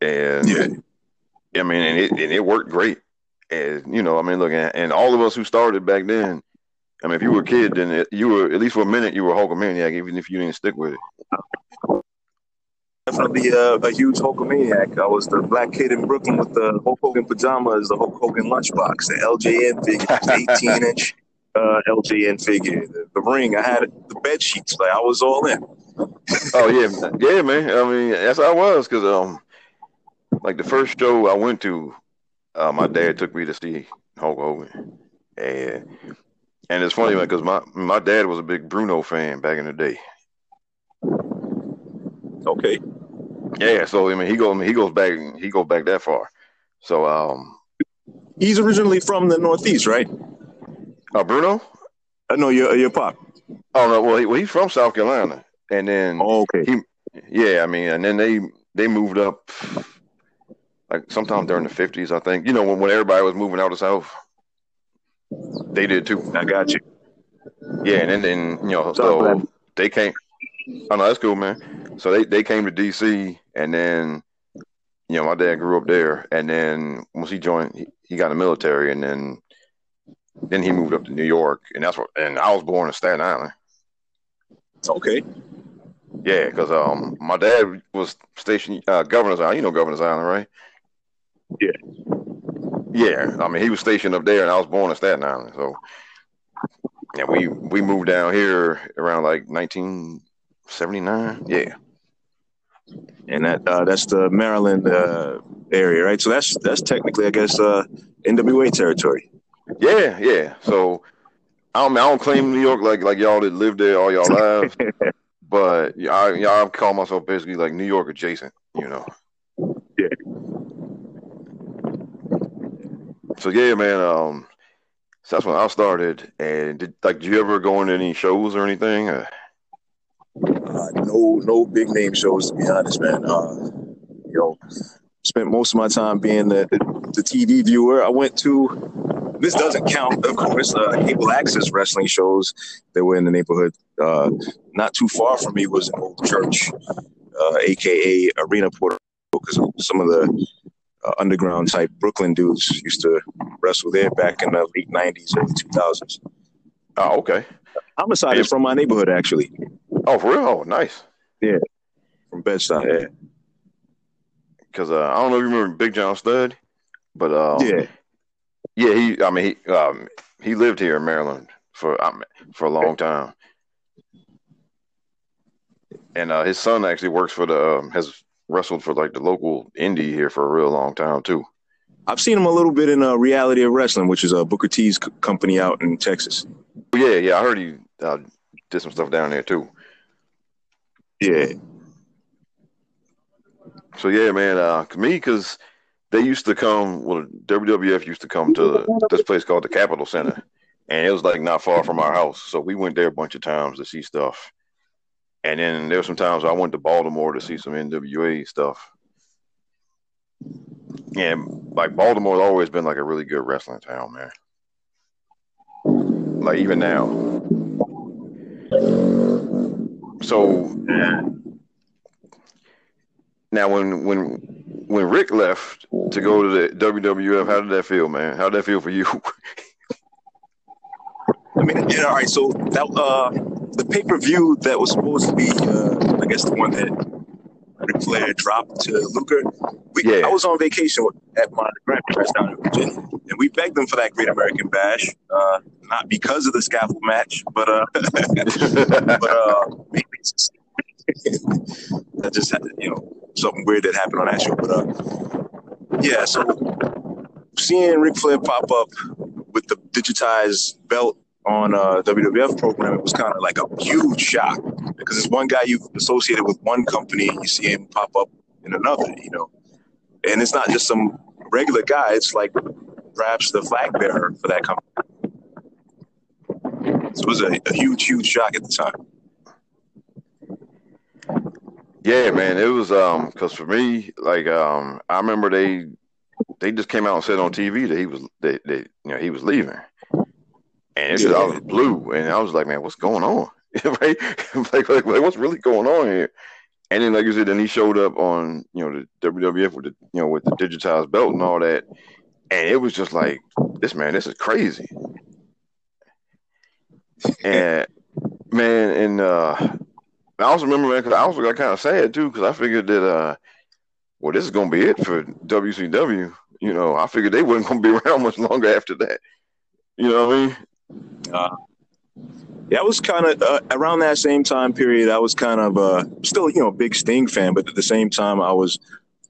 and Yeah. I mean, and it and it worked great. And you know, I mean, look, and, and all of us who started back then. I mean, if you were a kid, then it, you were at least for a minute you were a Hulkamaniac, even if you didn't stick with it. definitely uh, a huge Hulkamaniac. I was the black kid in Brooklyn with the Hulk Hogan pajamas, the Hulk Hogan lunchbox, the LJN figure, the 18 inch uh, LJN figure, the, the ring. I had the bed sheets. Like I was all in. Oh yeah, yeah, man. I mean, that's how I was because um, like the first show I went to, uh, my dad took me to see Hulk Hogan, and and it's funny because my my dad was a big Bruno fan back in the day. Okay. Yeah, so I mean, he goes he goes back he goes back that far. So um, He's originally from the Northeast, right? uh, Bruno. I know your your pop. Oh no, well, he, well he's from South Carolina, and then Oh, okay. he, yeah, I mean, and then they they moved up like sometime during the fifties, I think. You know, when, when everybody was moving out of the south, they did too. I got you. Yeah, and then, then you know, so they came. Oh no, that's cool, man. So they they came to DC, and then you know, my dad grew up there, and then once he joined, he, he got in the military, and then then he moved up to New York, and that's what. And I was born in Staten Island. Okay. Yeah, because um, my dad was stationed uh, Governor's Island. You know Governor's Island, right? Yeah. Yeah, I mean he was stationed up there, and I was born in Staten Island. So yeah, we we moved down here around like 1979. Yeah, And that uh, that's the Maryland uh, area, right? So that's that's technically, I guess, uh, NWA territory. yeah, yeah. So I don't, I don't claim New York like like y'all that lived there all y'all lives, but yeah, I, yeah, I call myself basically like New York adjacent. You know. Yeah. So yeah, man. Um, so that's when I started. And did like, did you ever go into any shows or anything? Uh, Uh, no, no big name shows to be honest, man. Uh, you know, spent most of my time being the, the, the TV viewer. I went to this doesn't count, of course. Uh, cable access wrestling shows that were in the neighborhood. Uh, not too far from me was an old church, uh, aka Arena Puerto Rico, because some of the uh, underground type Brooklyn dudes used to wrestle there back in the late '90s, early 2000s. oh, okay. Homicide is from my neighborhood, actually, Oh, for real? Oh, nice. Yeah, from Bed-Stuy. Yeah. Because uh, I don't know if you remember Big John Studd, but um, yeah. Yeah, he. I mean, he um, he lived here in Maryland for um, for a long time, and uh, his son actually works for the um, has wrestled for like the local indie here for a real long time too. I've seen him a little bit in uh, Reality of Wrestling, which is a uh, Booker T's c- company out in Texas. Yeah, yeah, I heard he uh, did some stuff down there too. Yeah. So yeah, man, uh, me because they used to come. Well, WWF used to come to this place called the Capitol Center, and it was like not far from our house. So we went there a bunch of times to see stuff. And then there were some times I went to Baltimore to see some NWA stuff. And like Baltimore's always been like a really good wrestling town, man. Like even now. So now when when when Ric left to go to the WWF, how did that feel, man? How did that feel for you? I mean, yeah, all right. So that uh, the pay per view that was supposed to be, uh, I guess, the one that Ric Flair dropped to Luger. We, Yeah. I was on vacation at my grandparents down in Virginia, and we begged them for that Great American Bash, uh, not because of the scaffold match, but uh, but uh, maybe it's just- that just had, you know something weird that happened on that show. But uh, yeah, so seeing Ric Flair pop up with the digitized belt on a WWF program, it was kind of like a huge shock because it's one guy you've associated with one company, and you see him pop up in another, you know. And it's not just some regular guy; it's like perhaps the flag bearer for that company. So it was a, a huge, huge shock at the time. Yeah, man, it was um because for me, like um, I remember they they just came out and said on TV that he was that, that you know he was leaving, and it's just I was blue, and I was like, man, what's going on? right? like, like, like, what's really going on here? And then, like you said, then he showed up on you know the WWF with the you know with the digitized belt and all that, and it was just like this man, this is crazy. And man, and uh, I also remember, man, because I also got kind of sad too, because I figured that, uh, well, this is gonna be it for WCW. You know, I figured they wasn't gonna be around much longer after that. You know what I mean? Yeah, I was kind of uh, around that same time period. I was kind of uh, still, you know, a big Sting fan, but at the same time, I was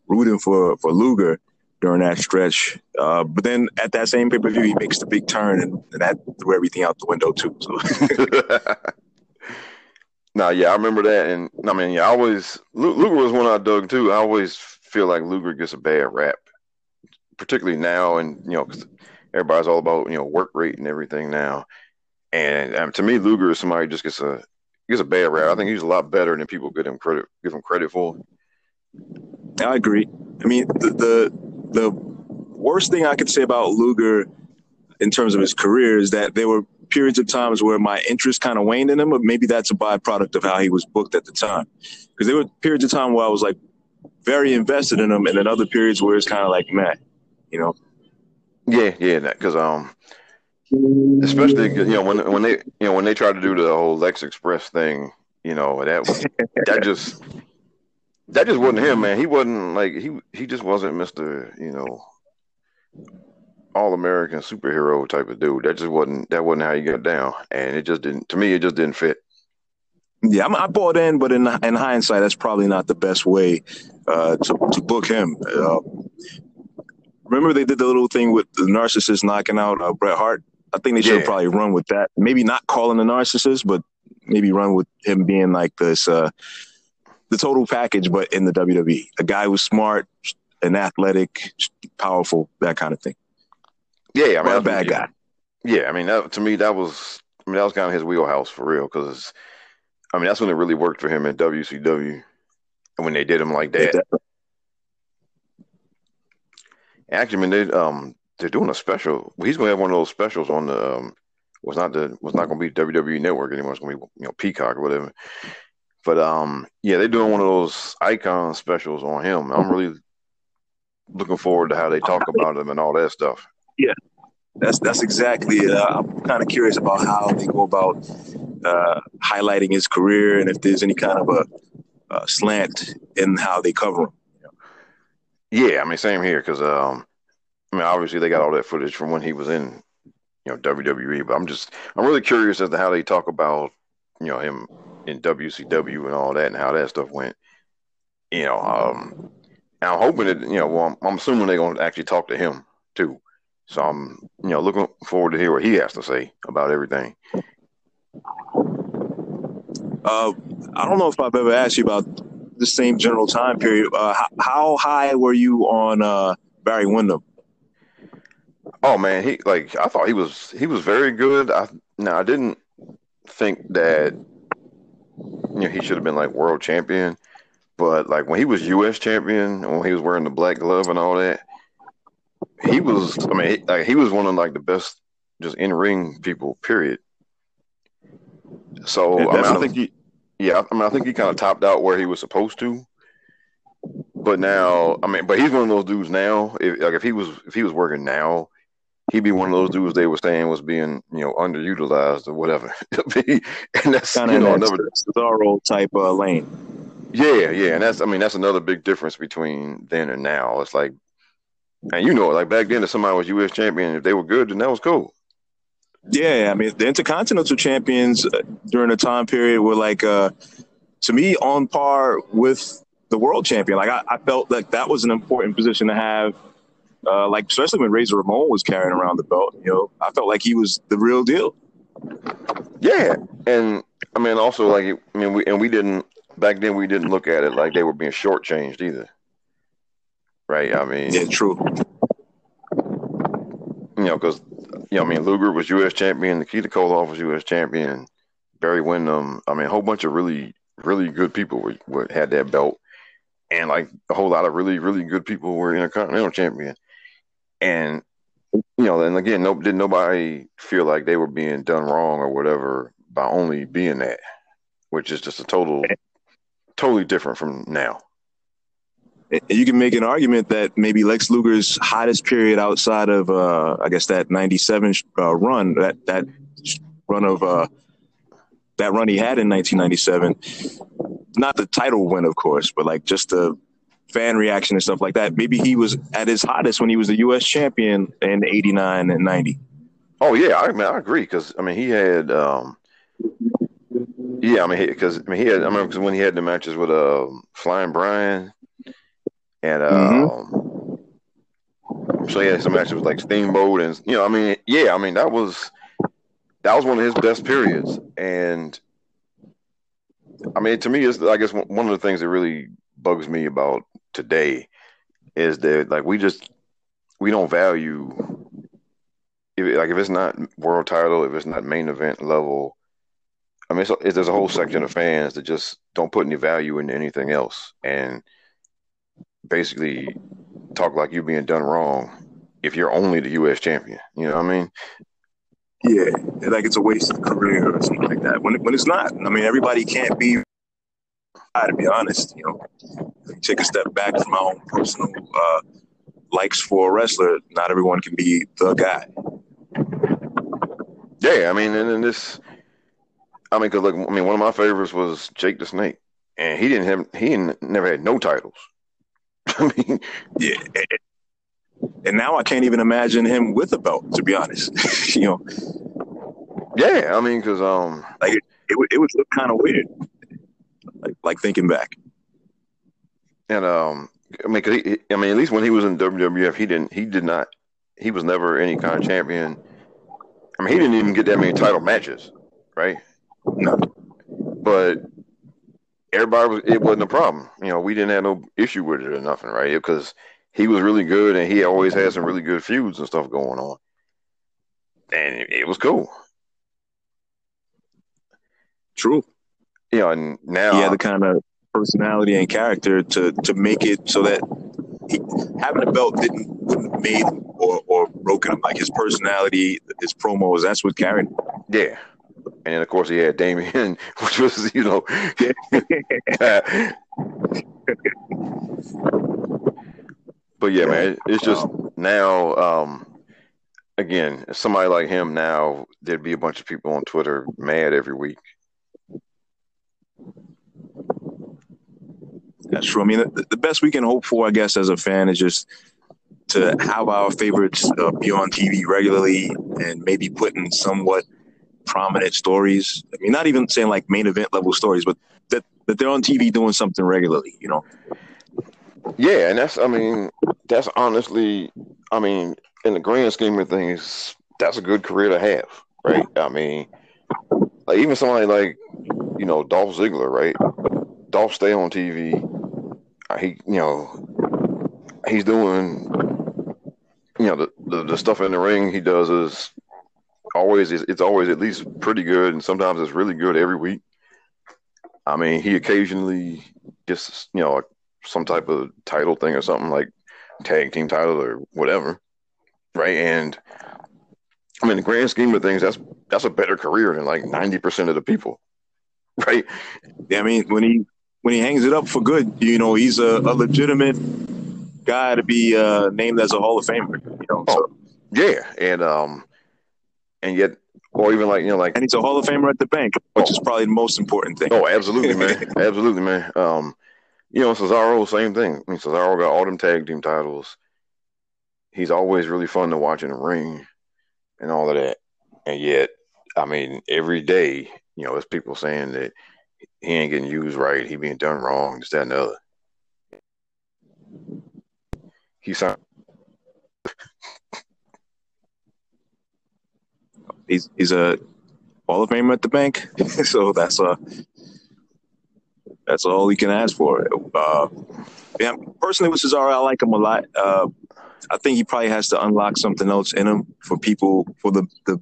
rooting for for Luger during that stretch. Uh, but then at that same pay per view, he makes the big turn, and, and that threw everything out the window too. So nah, yeah, I remember that, and I mean, yeah, I always Lu- Luger was one I dug too. I always feel like Luger gets a bad rap, particularly now, and you know, 'cause everybody's all about you know work rate and everything now. And um, to me, Luger is somebody who just gets a gets a bad rap. I think he's a lot better than people give him credit give him credit for. I agree. I mean, the, the the worst thing I could say about Luger in terms of his career is that there were periods of times where my interest kind of waned in him, but maybe that's a byproduct of how he was booked at the time. Because there were periods of time where I was like very invested in him, and then other periods where it's kind of like, man, you know. Yeah, yeah, because um, especially you know when when they you know when they tried to do the whole Lex Express thing, you know that that just that just wasn't him, man. He wasn't like he he just wasn't Mister you know all American superhero type of dude. That just wasn't that wasn't how he got down, and it just didn't to me. It just didn't fit. Yeah, I'm, I bought in, but in in hindsight, that's probably not the best way uh, to to book him. Uh, remember, they did the little thing with the narcissist knocking out uh, Bret Hart. I think they should Yeah. probably run with that. Maybe not calling the narcissist, but maybe run with him being like this, uh, the total package, but in the WWE. A guy who's smart, and athletic, powerful, that kind of thing. Yeah, I mean, a bad guy. Yeah, I mean, that, to me, that was I mean that was kind of his wheelhouse for real. Because I mean, that's when it really worked for him in WCW, and when they did him like that. Actually, I mean, they um they're doing a special. He's going to have one of those specials on the um was not the was not going to be WWE Network anymore. It's going to be you know Peacock or whatever. But um yeah, they're doing one of those icon specials on him. I'm really looking forward to how they talk about him and all that stuff. Yeah, that's that's exactly it. Uh, I'm kind of curious about how they go about uh, highlighting his career and if there's any kind of a, a slant in how they cover him. Yeah, I mean, same here because um, I mean, obviously they got all that footage from when he was in, you know, WWE. But I'm just, I'm really curious as to how they talk about, you know, him in WCW and all that and how that stuff went. You know, um, I'm hoping that, you know, well, I'm, I'm assuming they're going to actually talk to him too. So I'm, you know, looking forward to hear what he has to say about everything. Uh, I don't know if I've ever asked you about the same general time period. Uh, how, how high were you on uh, Barry Windham? Oh man, he like I thought he was he was very good. I now I didn't think that you know he should have been like world champion, but like when he was U.S. champion, when he was wearing the black glove and all that, he was. I mean, he, like he was one of like the best just in ring people. Period. So Yeah, I mean, I think he, yeah, I mean, I think he kind of topped out where he was supposed to. But now, I mean, but he's one of those dudes now. If, like if he was if he was working now, he'd be one of those dudes they were saying was being you know underutilized or whatever. and that's Kind you know another Cesaro type uh, lane. yeah yeah, and that's I mean that's another big difference between then and now. It's like, and you know, like back then, if somebody was U.S. champion, if they were good, then that was cool. Yeah, I mean the Intercontinental champions uh, during the time period were like, uh, to me, on par with the world champion. Like I, I felt like that was an important position to have. Uh, like especially when Razor Ramon was carrying around the belt, you know, I felt like he was the real deal. Yeah, and I mean also like I mean we and we didn't back then we didn't look at it like they were being shortchanged either. Right? I mean, Yeah, true. you know, because you know, I mean, Luger was U.S. champion, Nikita Koloff was U.S. champion, Barry Windham. I mean, a whole bunch of really, really good people were, were had that belt, and like a whole lot of really, really good people were Intercontinental champion. And you know, and again, no, did nobody feel like they were being done wrong or whatever by only being that, which is just a total, totally different from now. You can make an argument that maybe Lex Luger's hottest period outside of, uh, I guess, that '97 uh, run, that that run of uh, that run he had in 1997, not the title win, of course, but like just the fan reaction and stuff like that. Maybe he was at his hottest when he was the U.S. champion in '89 and '90. Oh yeah, I mean I agree because I mean he had, um, yeah, I mean because I mean he had I remember 'cause when he had the matches with um Flying Brian, and um, so he had some matches with like Steamboat and you know I mean yeah I mean that was that was one of his best periods. And I mean to me it's I guess one one of the things that really bugs me about today is that like we just we don't value if like if it's not world title, if it's not main event level, I mean, it's, it's, there's a whole section of fans that just don't put any value into anything else, and basically talk like you're being done wrong if you're only the U.S. champion. You know what I mean? Yeah, like it's a wasted career or something like that. When when it's not. I mean, everybody can't be. I to be honest, you know, take a step back from my own personal uh, likes for a wrestler, not everyone can be the guy. Yeah, I mean, and, and this, I mean, because look, I mean, one of my favorites was Jake the Snake, and he didn't have, he didn't, never had no titles. I mean, Yeah. And now I can't even imagine him with a belt. To be honest, you know, yeah, I mean, because um, like it, it, it would look kind of weird. Like like thinking back. and um, I mean, he- I mean, at least when he was in WWF, he didn't, he did not, he was never any kind of champion. I mean, he didn't even get that many title matches, right? No. But everybody was, it wasn't a problem. You know, we didn't have no issue with it or nothing, right? Because he was really good, and he always had some really good feuds and stuff going on, and it, it was cool. True. You know, and now he had the kind of personality and character to to make it so that he, having a belt didn't wouldn't made or or broken him. Like his personality, his promos, that's what carried him. Yeah. And then of course he had Damien, which was, you know But yeah, man, it's just now um again, somebody like him now, there'd be a bunch of people on Twitter mad every week. That's true. I mean, the, the best we can hope for, I guess, as a fan, is just to have our favorites uh, be on TV regularly and maybe put in somewhat prominent stories. I mean, not even saying like main event level stories, but that that they're on TV doing something regularly. You know. Yeah, and that's I mean, that's honestly I mean, in the grand scheme of things, that's a good career to have, right? I mean like even somebody like, you know, Dolph Ziggler, right? Dolph stay on TV. Uh, He you know he's doing you know, the, the, the stuff in the ring he does is always it's, always at least pretty good and sometimes it's really good every week. I mean, he occasionally gets, you know, some type of title thing or something like tag team title or whatever, right? And I mean, the grand scheme of things, that's that's a better career than like ninety percent of the people, right? Yeah, I mean, when he when he hangs it up for good, you know, he's a, a legitimate guy to be uh, named as a Hall of Famer. You know, so, Yeah, and um, and yet, or even like you know, like and he's a Hall of Famer at the bank, which is probably the most important thing. Oh, absolutely, man. absolutely, man. Um, you know, Cesaro, same thing. I mean, Cesaro got all them tag team titles. He's always really fun to watch in the ring and all of that. And yet, I mean, every day, you know, there's people saying that he ain't getting used right, he being done wrong, this, that, and the other. He signed He's he's a Hall of Famer at the bank, so that's uh that's all he can ask for. Uh, yeah, personally with Cesaro, I like him a lot. Uh, I think he probably has to unlock something else in him for people for the the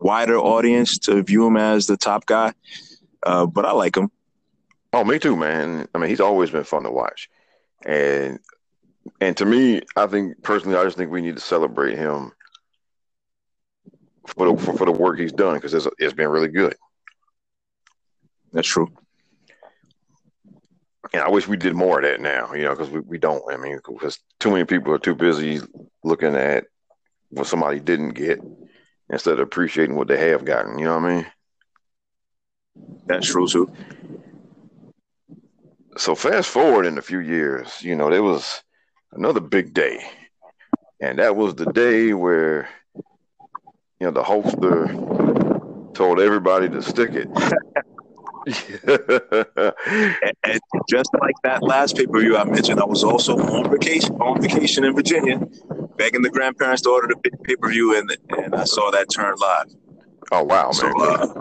wider audience to view him as the top guy. Uh, but I like him. Oh, me too, man. I mean, he's always been fun to watch, and and to me, I think personally, I just think we need to celebrate him for the for, for the work he's done because it's it's been really good. That's true. And I wish we did more of that now, you know, because we, we don't. I mean, because too many people are too busy looking at what somebody didn't get instead of appreciating what they have gotten. You know what I mean? That's true too. So fast forward in a few years, you know, there was another big day, and that was the day where you know the Hulkster told everybody to stick it. And, and just like that last pay per view I mentioned, I was also on vacation on vacation in Virginia, begging the grandparents to order the pay per view, and and I saw that turn live. oh wow, man! So uh,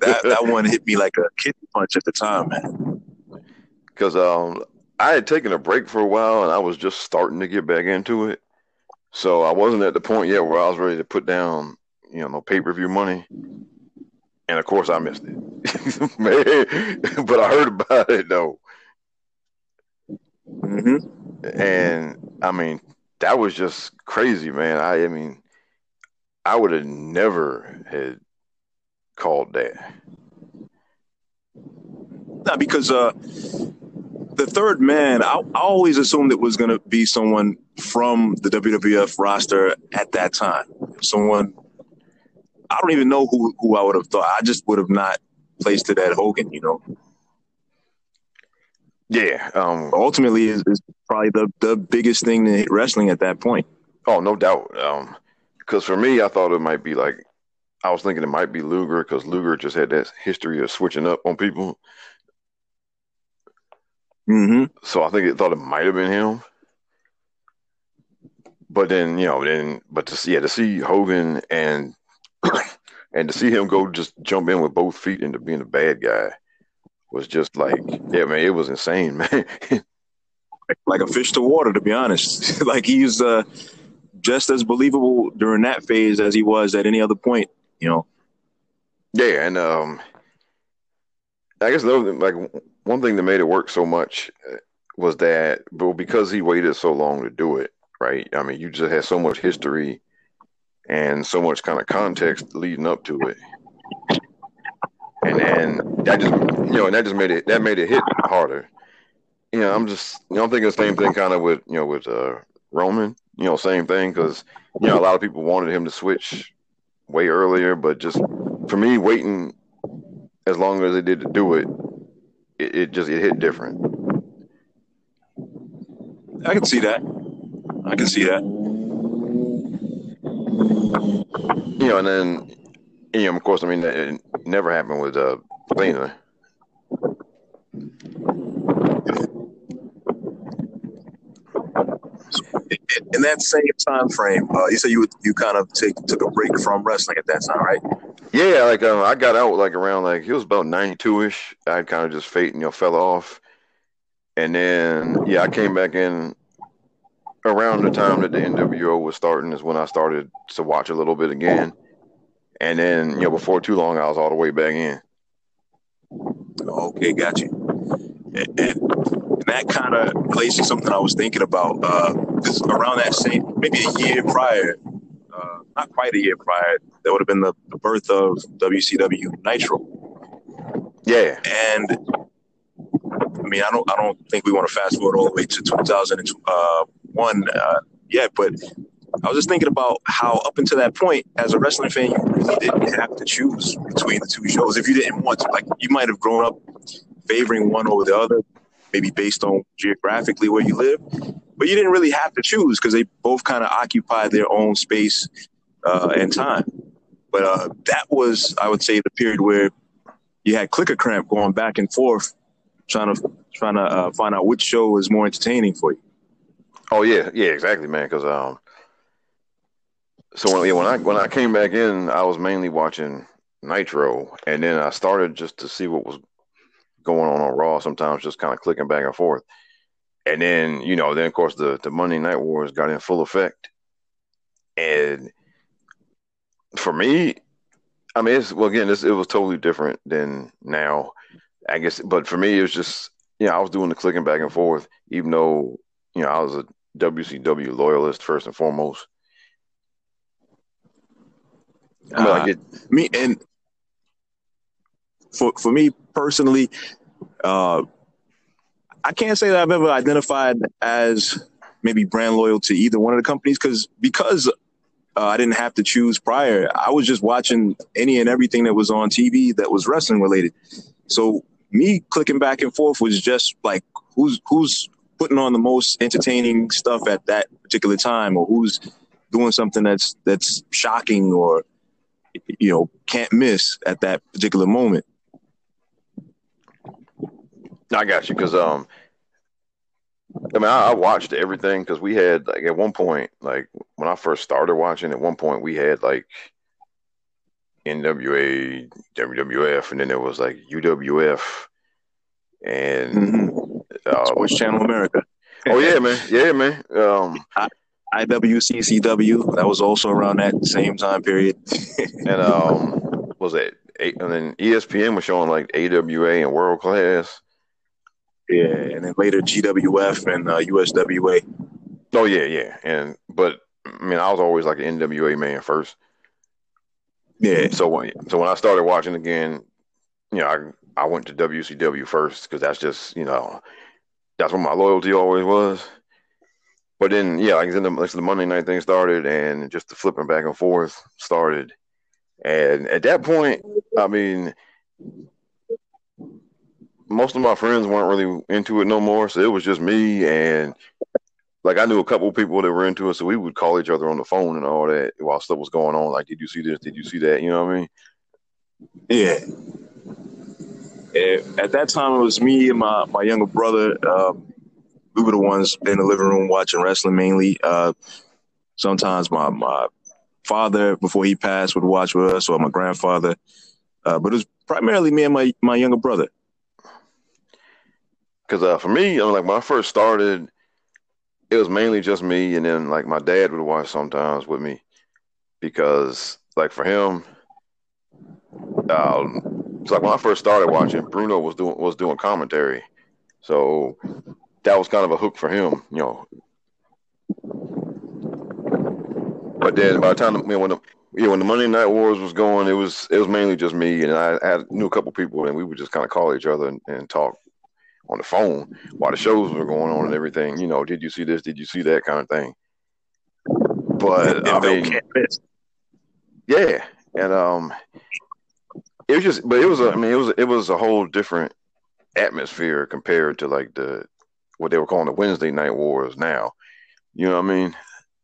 that that one hit me like a kidney punch at the time, man. because um, I had taken a break for a while and I was just starting to get back into it. So I wasn't at the point yet where I was ready to put down, you know, no pay per view money. and of course I missed it, man. but I heard about it though, hmm and I mean that was just crazy, man. I, I mean, I would have never had called that. Not because uh, the third man, I, I always assumed it was going to be someone from the WWF roster at that time. Someone, I don't even know who, who I would have thought. I just would have not placed it at Hogan, you know. Yeah. Um. Ultimately, is, is probably the, the biggest thing in wrestling at that point. Oh, no doubt. Um. Because for me, I thought it might be like I was thinking it might be Luger because Luger just had that history of switching up on people. Mm-hmm. So I think it thought it might have been him. But then, you know, then but to see yeah, to see Hogan and and to see him go just jump in with both feet into being a bad guy was just like yeah, man, it was insane, man. Like a fish to water, to be honest. like he's uh, just as believable during that phase as he was at any other point, you know. yeah, and um I guess other, like one thing that made it work so much uh, was that well because he waited so long to do it, right? I mean, you just had so much history and so much kind of context leading up to it. And then that just you know, and that just made it that made it hit harder. You know, I'm just you know, I'm thinking the same thing kind of with you know with uh Roman, you know, same thing because you know a lot of people wanted him to switch way earlier, but just for me waiting as long as it did to do it, it, it just it hit different. I can see that. I can see that. You know, and then you know, of course, I mean, it never happened with uh Cena. In that same time frame, uh, you said you would, you kind of take, took a break from wrestling at that time, right? Yeah, like um, I got out like around like it was about ninety two ish. I kind of just fade, you know, fell off, and then yeah, I came back in around the time that the NWO was starting is when I started to watch a little bit again, and then you know before too long I was all the way back in. Okay, got you. And, and that kind of relates to something I was thinking about. Because around that same, maybe a year prior, uh, not quite a year prior, that would have been the, the birth of WCW Nitro. Yeah, And I mean, I don't, I don't think we want to fast forward all the way to 2001 uh, yet, but I was just thinking about how up until that point, as a wrestling fan, you really didn't have to choose between the two shows if you didn't want to. Like, you might have grown up favoring one over the other, maybe based on geographically where you live, but you didn't really have to choose because they both kind of occupied their own space uh, and time. But uh, that was, I would say, the period where you had clicker cramp going back and forth, trying to trying to uh, find out which show was more entertaining for you. Oh yeah, yeah, exactly, man. Because um, so when yeah, when I when I came back in, I was mainly watching Nitro, and then I started just to see what was going on on Raw. Sometimes just kind of clicking back and forth, and then you know, then of course the the Monday Night Wars got in full effect, and for me, I mean, it's well again, this it was totally different than now, I guess. But for me, it was just you know, I was doing the clicking back and forth, even though you know I was a WCW loyalist first and foremost. Like Uh, it, me and for for me personally, uh, I can't say that I've ever identified as maybe brand loyal to either one of the companies because because uh, I didn't have to choose prior. I was just watching any and everything that was on TV that was wrestling related. So me clicking back and forth was just like who's who's putting on the most entertaining stuff at that particular time, or who's doing something that's that's shocking or you know can't miss at that particular moment. I got you because um, I mean, I, I watched everything because we had like at one point, like when I first started watching, at one point we had like NWA, WWF, and then there was like UWF, and Mm-hmm. Uh, Channel America, oh yeah, man, yeah, man. Um, IWCCW, that was also around that same time period. and um, was that eight, and then ESPN was showing like AWA and World Class. Yeah, and then later GWF and uh, USWA. Oh yeah, yeah, and but I mean, I was always like an NWA man first. Yeah, So when so when I started watching again, you know, I I went to WCW first because that's just you know that's where my loyalty always was. But then yeah, like then the, like the Monday night thing started, and just the flipping back and forth started, and at that point, I mean, most of my friends weren't really into it no more, so it was just me and like I knew a couple people that were into it, so we would call each other on the phone and all that while stuff was going on. Like, did you see this? Did you see that? You know what I mean? yeah. At that time, it was me and my, my younger brother. Um, we were the ones in the living room watching wrestling mainly. Uh, sometimes my, my father, before he passed, would watch with us, or my grandfather. Uh, but it was primarily me and my, my younger brother. Because uh, for me, I mean, like when I first started, it was mainly just me, and then like my dad would watch sometimes with me, because like for him, um, it's like when I first started watching, Bruno was doing was doing commentary, so that was kind of a hook for him, you know. But then by the time you know, when the yeah, when the Monday Night Wars was going, it was it was mainly just me, and I had knew a couple people, and we would just kind of call each other and, and talk on the phone while the shows were going on and everything. You know, did you see this? Did you see that kind of thing? But I mean, yeah, and um, it was just, but it was, a, I mean, it was, it was a whole different atmosphere compared to like the what they were calling the Wednesday Night Wars now. You know what I mean?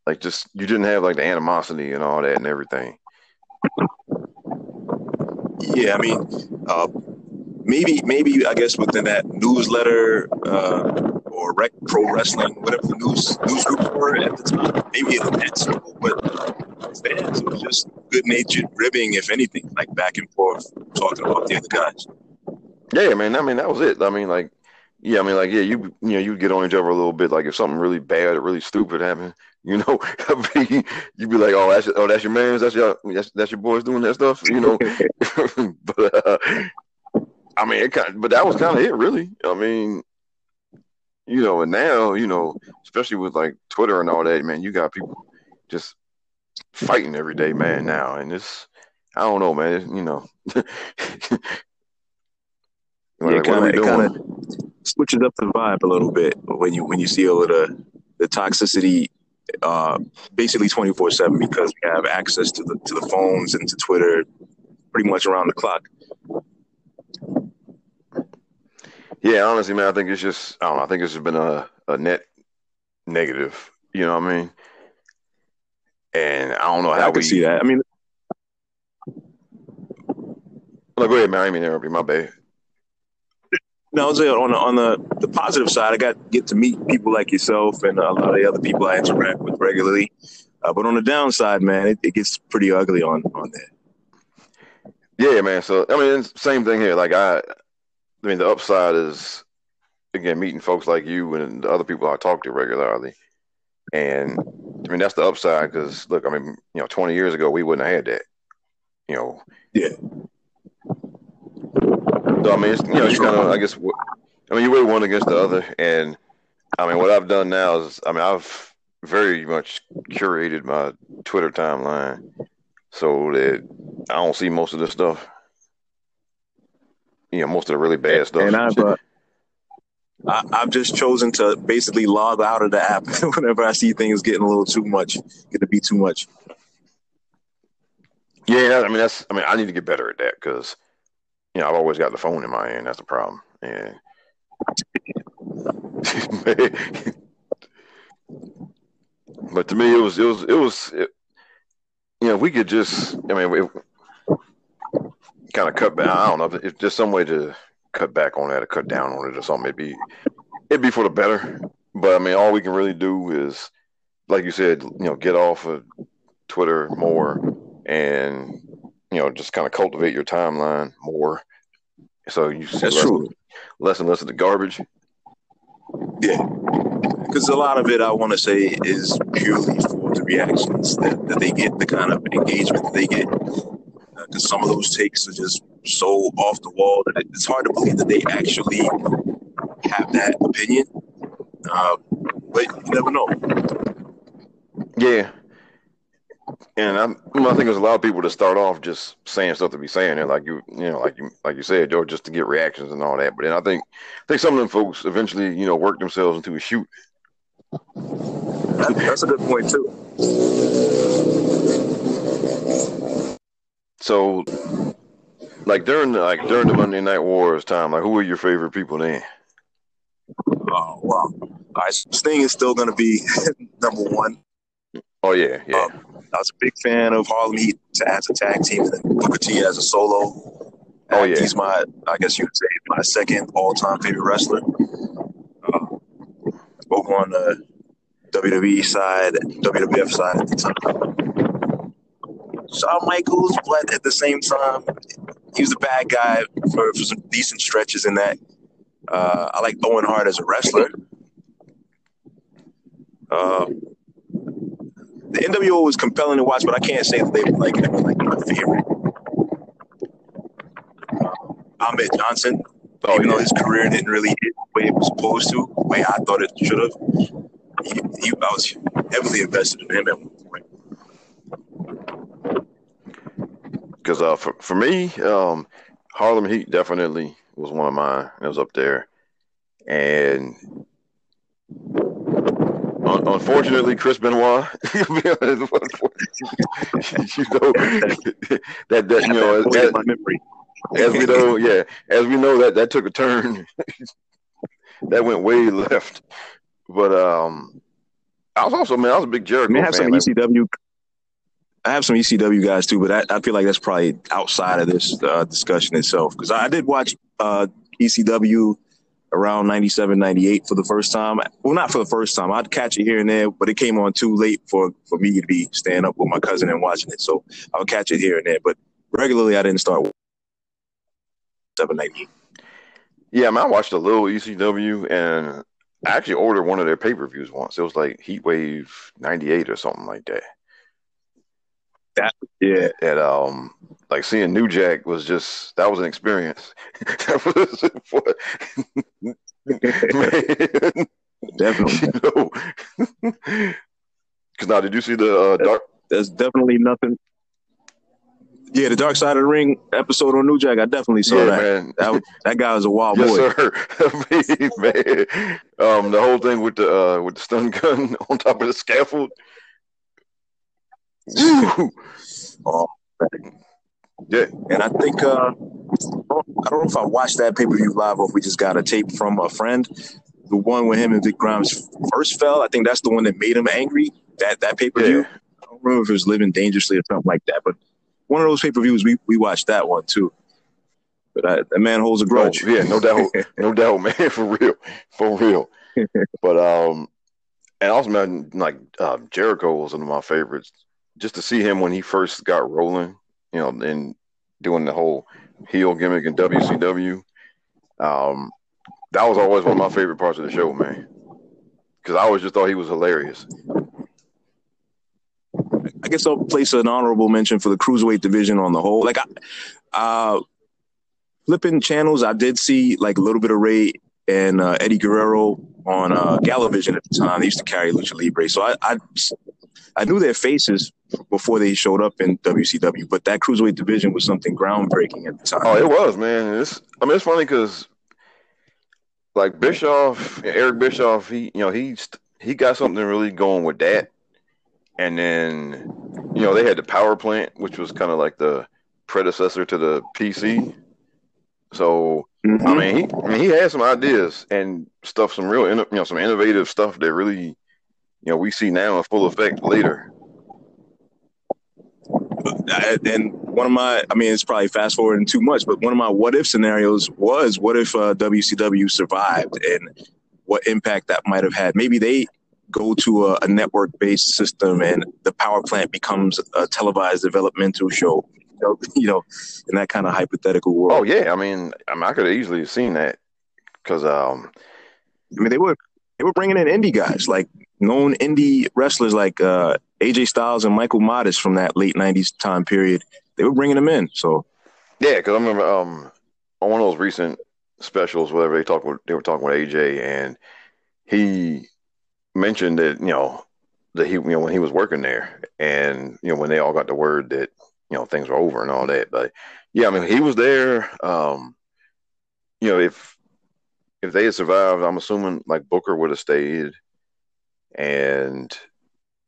Like, just you didn't have like the animosity and all that and everything. Yeah, I mean, uh, maybe maybe I guess within that newsletter uh, or rec pro wrestling, whatever the news news groups were at the time, maybe in that circle, but fans, it was just good natured ribbing, if anything, like back and forth, talking about the other guys. Yeah, man. I mean, that was it. I mean, like, yeah, I mean, like, yeah, you you know, you get on each other a little bit. Like, if something really bad or really stupid happened, you know, you'd be like, oh, that's oh, that's your man's, that's your that's, that's your boys doing that stuff, you know. but uh, I mean, it kind, but that was kind of it, really. I mean, you know, and now, you know, especially with like Twitter and all that, man, you got people just fighting every day, man. Now, and it's, I don't know, man. It's, you know. Yeah, Like, what are kind of it kind of switches up the vibe a little bit when you when you see all of the the toxicity uh, basically twenty four seven because we have access to the to the phones and to Twitter pretty much around the clock. Yeah, honestly, man, I think it's just I don't know. I think it's just been a, a net negative. You know what I mean? And I don't know how I can we see that. I mean, No, go ahead, man. I mean interrupt you. My bad. no, on the, on the the positive side, I got get to meet people like yourself and a lot of the other people I interact with regularly. Uh, but on the downside, man, it, it gets pretty ugly on on that. Yeah, man. So I mean, same thing here. Like I, I mean, the upside is again meeting folks like you and the other people I talk to regularly. And I mean, that's the upside because look, I mean, you know, 20 years ago we wouldn't have had that. You know, Yeah. So I mean, it's, you know, you kind of, I guess, I mean, you weigh one against the other, and I mean, what I've done now is, I mean, I've very much curated my Twitter timeline so that I don't see most of this stuff. You know, most of the really bad stuff. And I've uh, I, I've just chosen to basically log out of the app whenever I see things getting a little too much, get to be too much. yeah, I mean, that's, I mean, I need to get better at that because, you know, I've always got the phone in my hand. That's the problem. And but to me, it was, it was, it was, it, you know, we could just, I mean, kind of cut back. I don't know if just some way to cut back on that or cut down on it or something. It'd be, it'd be for the better. But I mean, all we can really do is, like you said, you know, get off of Twitter more and you know just kind of cultivate your timeline more. So you see That's less, true. less and less of the garbage. Yeah, because a lot of it, I want to say, is purely for the reactions that, that they get, the kind of engagement that they get. Because some of those takes are just so off the wall that it's hard to believe that they actually have that opinion. Uh, but you never know. Yeah. And I'm, I think there's a lot of people that start off just saying stuff to be saying it, like you, you know, like you, like you said, George, just to get reactions and all that. But then I think, I think some of them folks eventually, you know, work themselves into a shoot. That, that's a good point too. So, like during the, like during the Monday Night Wars time, like who were your favorite people then? Oh wow! All right, Sting is still going to be number one. Oh yeah, yeah. Um, I was a big fan of Harlem Heat as a tag team and then Booker T as a solo. Oh, yeah. he's my, I guess you would say, my second all-time favorite wrestler. Uh, both on the WWE side, WWF side at the time. Shawn Michaels, but at the same time, he was a bad guy for, for some decent stretches in that. Uh, I like Owen Hart as a wrestler. Uh, the NWO was compelling to watch, but I can't say that they were like, they were like my favorite. Ahmed Johnson, Oh, even though his career didn't really hit the way it was supposed to, the way I thought it should have, he, he, I was heavily invested in him at one Because uh, for for me, um, Harlem Heat definitely was one of mine. It was up there, and un- unfortunately, Chris Benoit. to be honest, you know that that you know as, my memory. as we know, yeah, as we know that that took a turn. that went way left, but um, I was also man, I was a big Jericho I have fan. some ECW. I have some ECW guys too, but I, I feel like that's probably outside of this uh, discussion itself because I did watch uh, ECW around 97, 98 for the first time. Well, not for the first time. I'd catch it here and there, but it came on too late for, for me to be staying up with my cousin and watching it. So I would catch it here and there, but regularly I didn't start. 798. Yeah, I, mean, I watched a little ECW, and I actually ordered one of their pay per views once. It was like Heat Wave '98 or something like that. Yeah, And um, like seeing New Jack was just that was an experience. that definitely. you know. Because now, did you see the uh, dark? There's definitely nothing. Yeah, the Dark Side of the Ring episode on New Jack, I definitely saw Yeah, that. man. That, that guy was a wild Yes, boy. sir. I mean, man, um, the whole thing with the uh, with the stun gun on top of the scaffold. Oh, Yeah, And I think uh, I don't know if I watched that pay per view live or if we just got a tape from a friend. The one where him and Vic Grimes first fell, I think that's the one that made him angry. That that pay per view. Yeah. I don't remember if it was Living Dangerously or something like that, but one of those pay per views we we watched that one too. But I, that man holds a Oh, grudge. yeah, no doubt, no doubt, man, for real, for real. But um, and also, man, like uh, Jericho was one of my favorites. Just to see him when he first got rolling, you know, and doing the whole heel gimmick in WCW. Um, that was always one of my favorite parts of the show, man. Because I always just thought he was hilarious. I guess I'll place an honorable mention for the cruiserweight division on the whole. Like, I, uh, flipping channels, I did see like a little bit of Rey and uh, Eddie Guerrero on uh, Galavision at the time. They used to carry Lucha Libre, so I, I I knew their faces before they showed up in WCW. But that cruiserweight division was something groundbreaking at the time. Oh, it was, man. It's I mean, it's funny because like Bischoff, Eric Bischoff, he you know he's he got something really going with that, and then you know they had the power plant, which was kind of like the predecessor to the PC. So I Mhm. mean, he I mean he had some ideas and stuff, some real you know some innovative stuff that really you know we see now in full effect later. And one of my, I mean, it's probably fast forwarding too much, but one of my what if scenarios was what if uh, WCW survived and what impact that might have had. Maybe they go to a, a network based system and the power plant becomes a televised developmental show, you know, you know in that kind of hypothetical world. Oh yeah, I mean, I mean, I could have easily seen that because um I mean, they were, they were bringing in indie guys, like known indie wrestlers like uh, AJ Styles and Michael Modest from that late '90s time period. They were bringing them in. So Yeah, because I remember um, on one of those recent specials, whatever they talked, they were talking with AJ, and he mentioned that you know that he you know when he was working there, and you know when they all got the word that you know things were over and all that. But yeah, I mean he was there. Um, you know if if they had survived, I'm assuming like Booker would have stayed, and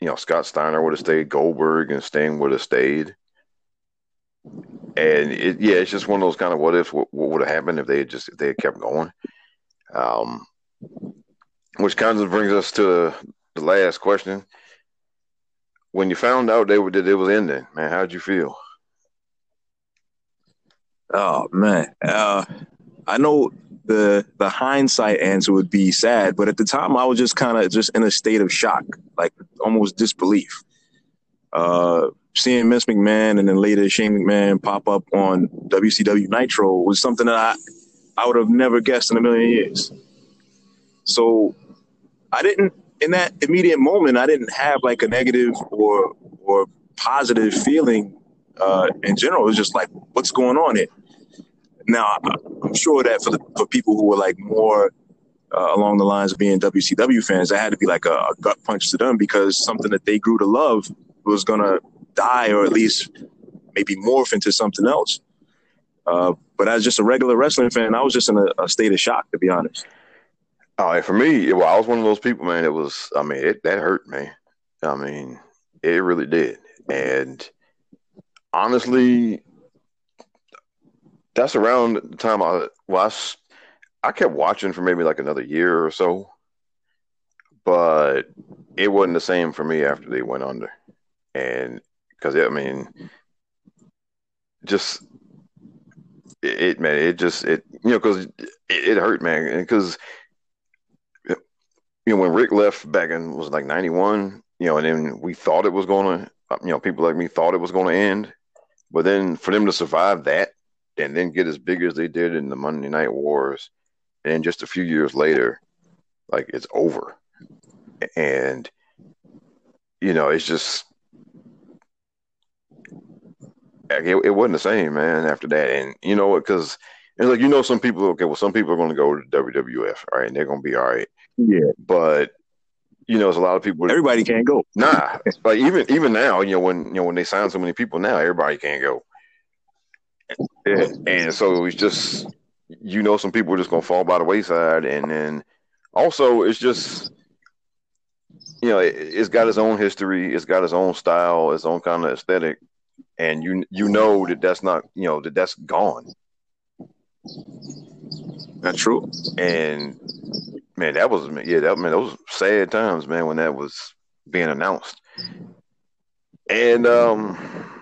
you know Scott Steiner would have stayed, Goldberg and Sting would have stayed. And it, yeah, it's just one of those kind of what ifs. What, what would have happened if they had just if they had kept going? Um, which kind of brings us to the last question. When you found out they were that it was ending, man, how did you feel? Oh man, uh, I know the the hindsight answer would be sad, but at the time I was just kind of just in a state of shock, like almost disbelief. Uh, seeing Vince McMahon and then later Shane McMahon pop up on WCW Nitro was something that I I would have never guessed in a million years. So I didn't in that immediate moment I didn't have like a negative or or positive feeling uh, in general. It was just like, what's going on here? Now, I'm sure that for the for people who were like more uh, along the lines of being WCW fans, that had to be like a, a gut punch to them because something that they grew to love was gonna die or at least maybe morph into something else. Uh, but as just a regular wrestling fan, I was just in a, a state of shock, to be honest. Oh, and for me, well, I was one of those people, man. It was, I mean, it that hurt me. I mean, it really did. And honestly, that's around the time I, well, I, I kept watching for maybe like another year or so, but it wasn't the same for me after they went under. And because, I mean, just, it, it man, it just, it, you know, because it, it hurt, man. Because, you know, when Ric left back in was like 91, you know, and then we thought it was going to, you know, people like me thought it was going to end. But then for them to survive that and then get as big as they did in the Monday Night Wars, and just a few years later, like it's over. And, you know, it's just, it, it wasn't the same, man, after that. And you know what? Because it's like, you know, some people, okay, well, some people are going to go to the WWF, all right, and they're going to be all right. Yeah, But, you know, there's a lot of people. everybody can't go. Nah, like even even now, you know, when you know when they sign so many people now, everybody can't go. Yeah. And so it's just you know some people are just gonna fall by the wayside, and then also it's just you know it, it's got its own history, it's got its own style, its own kind of aesthetic, and you you know that that's not you know that that's gone. That's true. And man, that was yeah, that man, those sad times, man, when that was being announced. And um,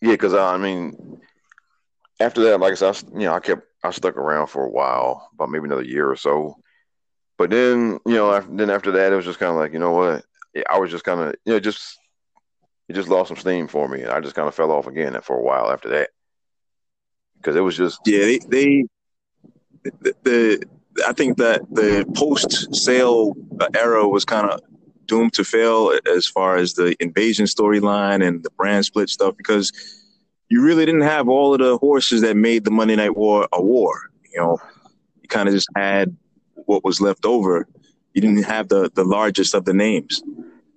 yeah, because I mean, after that, like I said, I, you know, I kept I stuck around for a while, about maybe another year or so. But then, you know, after, then after that, it was just kind of like, you know what? I was just kind of, you know, just it just lost some steam for me, and I just kind of fell off again for a while after that because it was just Yeah, they, they the, the I think that the post sale era was kind of doomed to fail as far as the invasion storyline and the brand split stuff because you really didn't have all of the horses that made the Monday Night War a war. You know, you kind of just had what was left over. You didn't have the the largest of the names,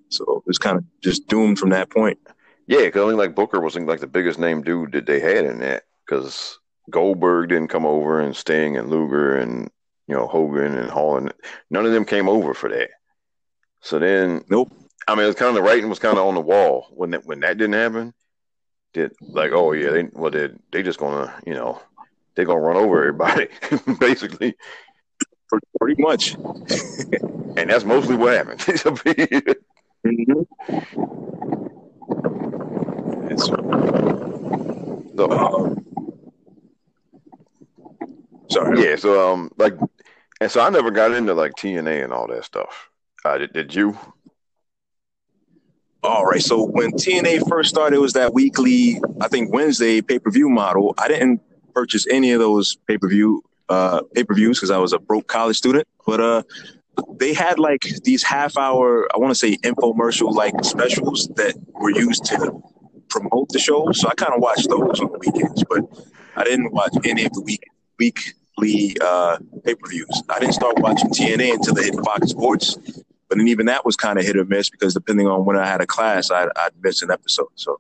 so it was kind of just doomed from that point. Yeah, because I think like Booker was like the biggest name dude that they had in that because Goldberg didn't come over and Sting and Luger and you know Hogan and Hall and none of them came over for that. So then, Nope. I mean, it was kind of the writing was kind of on the wall when that when that didn't happen. Did like, oh yeah, they well they they just gonna you know they're gonna run over everybody basically, Pretty much. and that's mostly what happened. Mhm. It's, so, um, sorry. yeah, so um like, and so I never got into like TNA and all that stuff. Uh, did, did you? All right. So when TNA first started, it was that weekly, I think Wednesday pay per view model. I didn't purchase any of those pay per view uh, pay per views because I was a broke college student. But uh, they had like these half hour, I want to say infomercial like specials that were used to promote the show. So I kind of watched those on the weekends, but I didn't watch any of the week weekly uh, pay per views. I didn't start watching TNA until they hit Fox Sports. But then even that was kind of hit or miss because depending on when I had a class, I'd, I'd miss an episode. So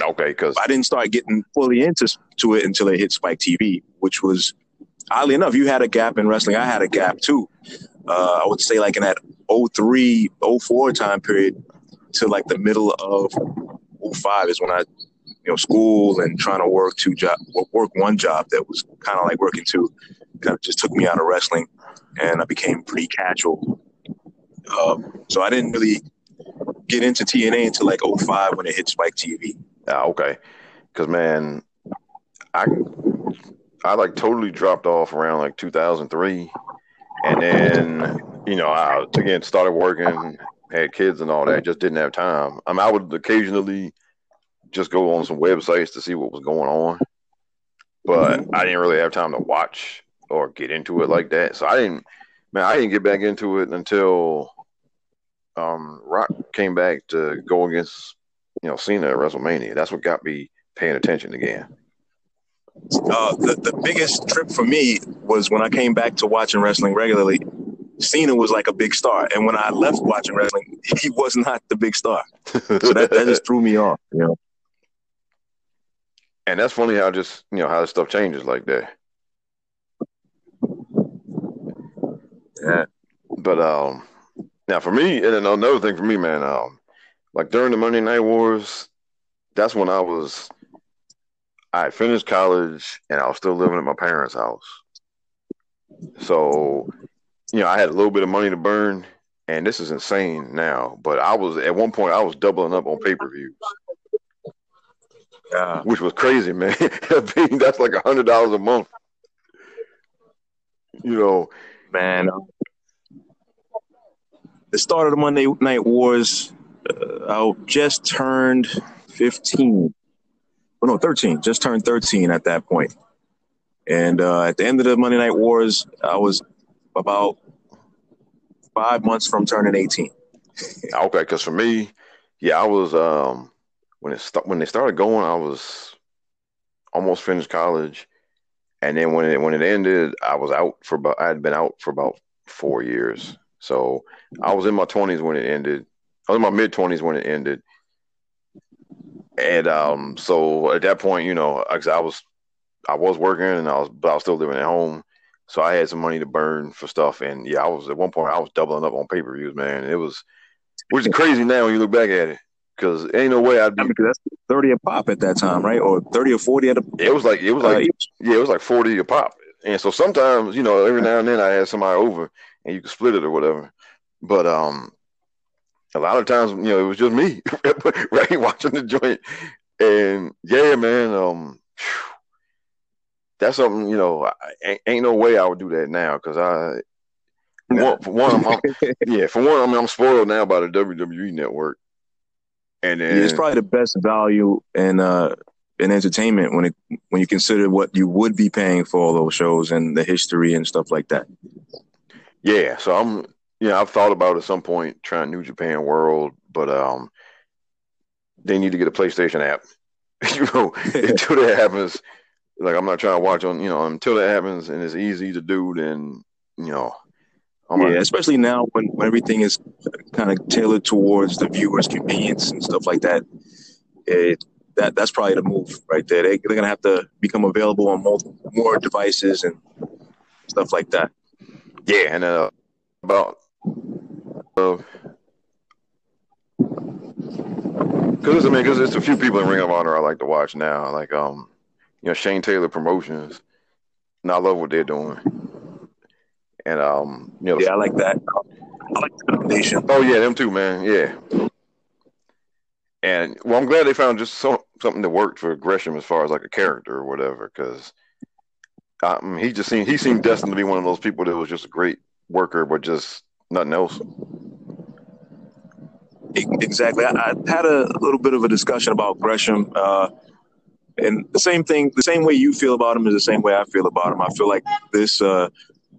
Okay, because I didn't start getting fully into to it until it hit Spike TV, which was oddly enough, you had a gap in wrestling. I had a gap too. Uh, I would say like in that 03, 04 time period to like the middle of 05 is when I, you know, school and trying to work two job, work one job that was kind of like working two, kind of just took me out of wrestling, and I became pretty casual. Um, so I didn't really get into TNA until like 05 when it hit Spike TV. Ah, okay. Because man, I I like totally dropped off around like 2003, and then you know I again started working, had kids and all that. Just didn't have time. I mean, I would occasionally just go on some websites to see what was going on, but I didn't really have time to watch or get into it like that. So I didn't, man, I didn't get back into it until um Rock came back to go against you know Cena at WrestleMania. That's what got me paying attention again. uh, the, the biggest trip for me was when I came back to watching wrestling regularly. Cena was like a big star, and when I left watching wrestling, he was not the big star. So that, that just threw me off. You know, And that's funny how just you know how this stuff changes like that. yeah. But um, now for me, and then another thing for me, man, um, like during the Monday Night Wars, that's when I was, I finished college and I was still living at my parents' house. So, you know, I had a little bit of money to burn, and this is insane now. But I was at one point I was doubling up on pay per views, Yeah. which was crazy, man. That's like a hundred dollars a month. You know, man. The start of the Monday Night Wars, uh, I just turned 15. Oh, no, 13. Just turned 13 at that point. And uh, at the end of the Monday Night Wars, I was about five months from turning 18. Okay, because for me, yeah, I was um when it st- when they started going, I was almost finished college, and then when it when it ended, I was out for about I had been out for about four years. So I was in my twenties when it ended. I was in my mid twenties when it ended, and um, so at that point, you know, I I was I was working and I was but I was still living at home. So I had some money to burn for stuff, and yeah, I was at one point I was doubling up on pay per views, man. It was, which is crazy now when you look back at it, because ain't no way I'd be. I mean, 'cause that's 30 a pop at that time, right? Or 30 or 40 at a It was like it was uh, like yeah, it was like forty a pop, and so sometimes you know every now and then I had somebody over and you could split it or whatever, but um, a lot of times you know it was just me right watching the joint, and yeah, man, um, that's something you know I, ain't, no way I would do that now because I. For one, for one I'm, I'm- yeah, for one, I mean, I'm spoiled now by the WWE network, and then Yeah, it's probably the best value in uh in entertainment when it when you consider what you would be paying for all those shows and the history and stuff like that. Yeah, so I'm yeah, I've thought about at some point trying New Japan World, but um they need to get a PlayStation app. you know, until that happens, like I'm not trying to watch on, you know, until that happens and it's easy to do, then you know, I'm yeah, not, especially now when, when everything is kind of tailored towards the viewer's convenience and stuff like that. It that that's probably the move right there. They, they're gonna have to become available on more, more devices and stuff like that. Yeah, and uh about uh because I mean, because there's a few people in Ring of Honor I like to watch now, like um, you know, Shane Taylor Promotions, and I love what they're doing, and um, you know, Yeah, I like that. I like the foundation. Oh yeah, them too, man. Yeah. And well, I'm glad they found just so, something that worked for Gresham as far as like a character or whatever, because um, he just seemed he seemed destined to be one of those people that was just a great worker, but just nothing else. Exactly. I, I had a little bit of a discussion about Gresham, uh, and the same thing, the same way you feel about him is the same way I feel about him. I feel like this uh,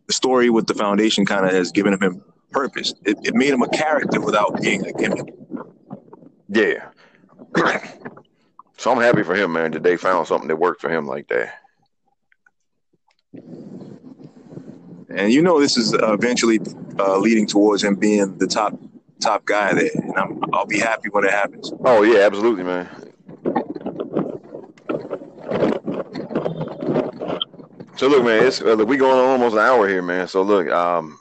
story with the foundation kind of has given him purpose. It, it made him a character without being a gimmick. Yeah. so I'm happy for him, man, that they found something that worked for him like that. And you know, this is uh, eventually uh, leading towards him being the top top guy there. And I'm, I'll be happy when it happens. Oh yeah, absolutely, man. So look, man, it's uh, look, we going on almost an hour here, man. So look, um,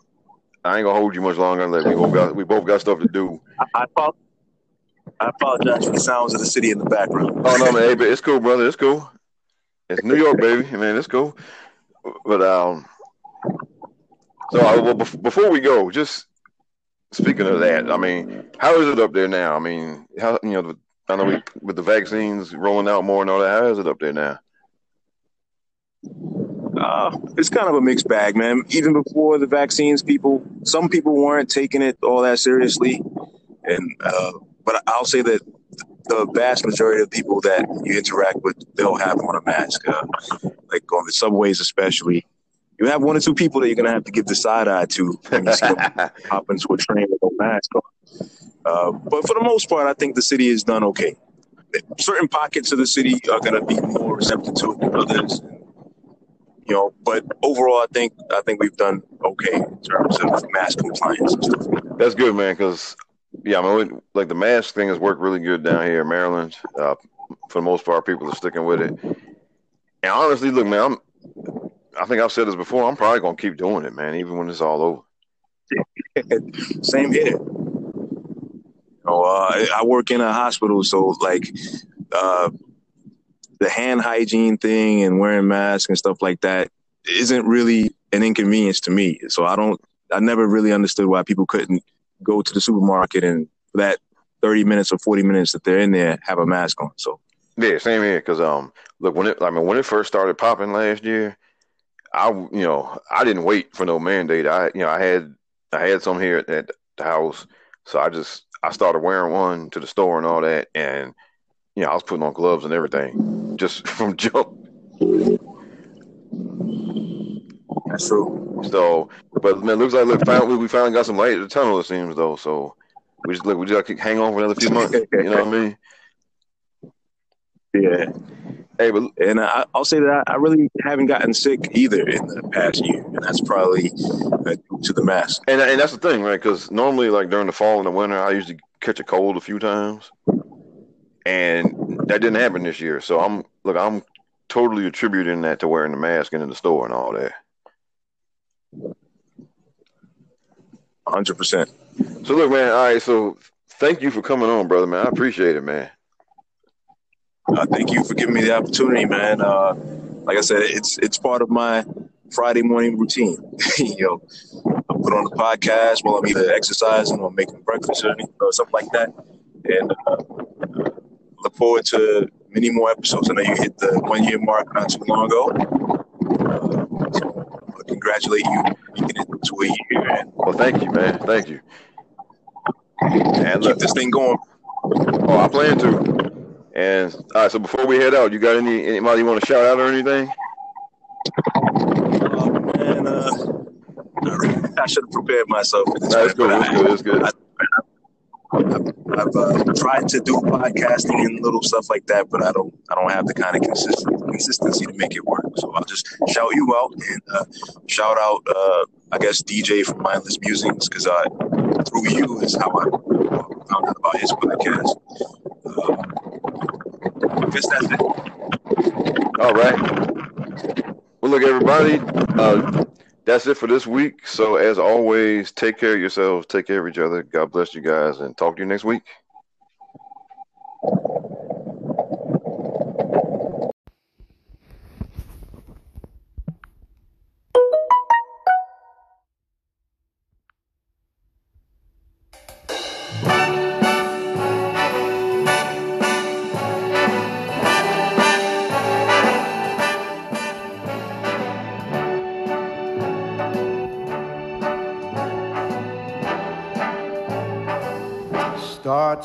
I ain't gonna hold you much longer. Like we both got we both got stuff to do. I, I apologize for the sounds of the city in the background. Oh no, man, hey, but it's cool, brother. It's cool. It's New York, baby. Man, it's cool. But um, so uh, well, bef- before we go, just speaking of that, I mean, how is it up there now? I mean, how you know, I know we, with the vaccines rolling out more and all that. How is it up there now? Uh, it's kind of a mixed bag, man. Even before the vaccines, people, some people weren't taking it all that seriously, and uh, but I'll say that the vast majority of people that you interact with, they'll have on a mask. Uh, like on the subways, especially, you have one or two people that you're gonna have to give the side eye to when you see them hop into a train with no mask on. Uh, but for the most part, I think the city has done okay. Certain pockets of the city are gonna be more receptive to it than others you know. But overall, I think I think we've done okay in terms of mask compliance and stuff. That's good, man. Because yeah, I mean, like the mask thing has worked really good down here in Maryland. Uh, for the most part, people are sticking with it. And honestly, look, man, I'm. I think I've said this before. I'm probably gonna keep doing it, man, even when it's all over. Same here. Know, uh, I- I work in a hospital, so like uh, the hand hygiene thing and wearing masks and stuff like that isn't really an inconvenience to me. So I don't. I never really understood why people couldn't go to the supermarket and for that 30 minutes or 40 minutes that they're in there have a mask on. So Yeah, same here. Because um, look, when it, I mean, when it first started popping last year, I, you know, I didn't wait for no mandate. I, you know, I had, I had some here at, at the house, so I just, I started wearing one to the store and all that, and you know, I was putting on gloves and everything just from jump. That's true. So, but man, looks like look, finally we finally got some light at the tunnel. It seems though. So we just look, we just gotta hang on for another few months. You know what I mean? Yeah. Hey, but And I, I'll say that I really haven't gotten sick either in the past year, and that's probably uh, due to the mask. And and that's the thing, right? Because normally, like during the fall and the winter, I usually catch a cold a few times, and that didn't happen this year. So I'm look, I'm totally attributing that to wearing the mask and in the store and all that. 100%. So look, man. All right. So thank you for coming on, brother, man. I appreciate it, man. Uh, thank you for giving me the opportunity, man. Uh, like I said, it's it's part of my Friday morning routine. you know, I put on the podcast while I'm either exercising or making breakfast or, anything, or something like that, and uh, look forward to many more episodes. I know you hit the one year mark not too long ago. So I congratulate you making it to a year and Well, thank you, man. Thank you. And keep look, this thing going. oh, I plan to. And all right. So before we head out, you got any anybody you want to shout out or anything? Oh, man, uh, I should have prepared myself for this. No, it's good. but It's good. It's good. I've uh, tried to do podcasting and little stuff like that, but I don't I don't have the kind of consist- consistency to make it work. So I'll just shout you out and uh, shout out uh, I guess DJ from Mindless Musings because uh, through you is how I found out about his podcast. Uh, I guess that's it. All right. Well, look, everybody. That's it for this week. So, as always, take care of yourselves, take care of each other. God bless you guys, and talk to you next week.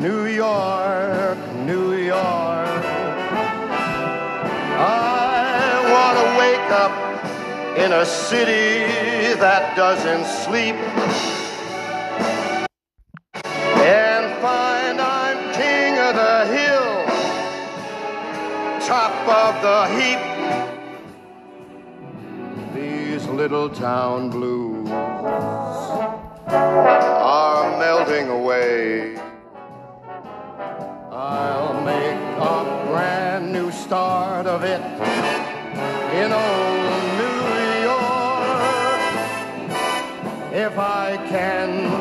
New York, New York. I want to wake up in a city that doesn't sleep and find I'm king of the hill, top of the heap. These little town blues are melting away. I'll make a brand new start of it in old New York. If I can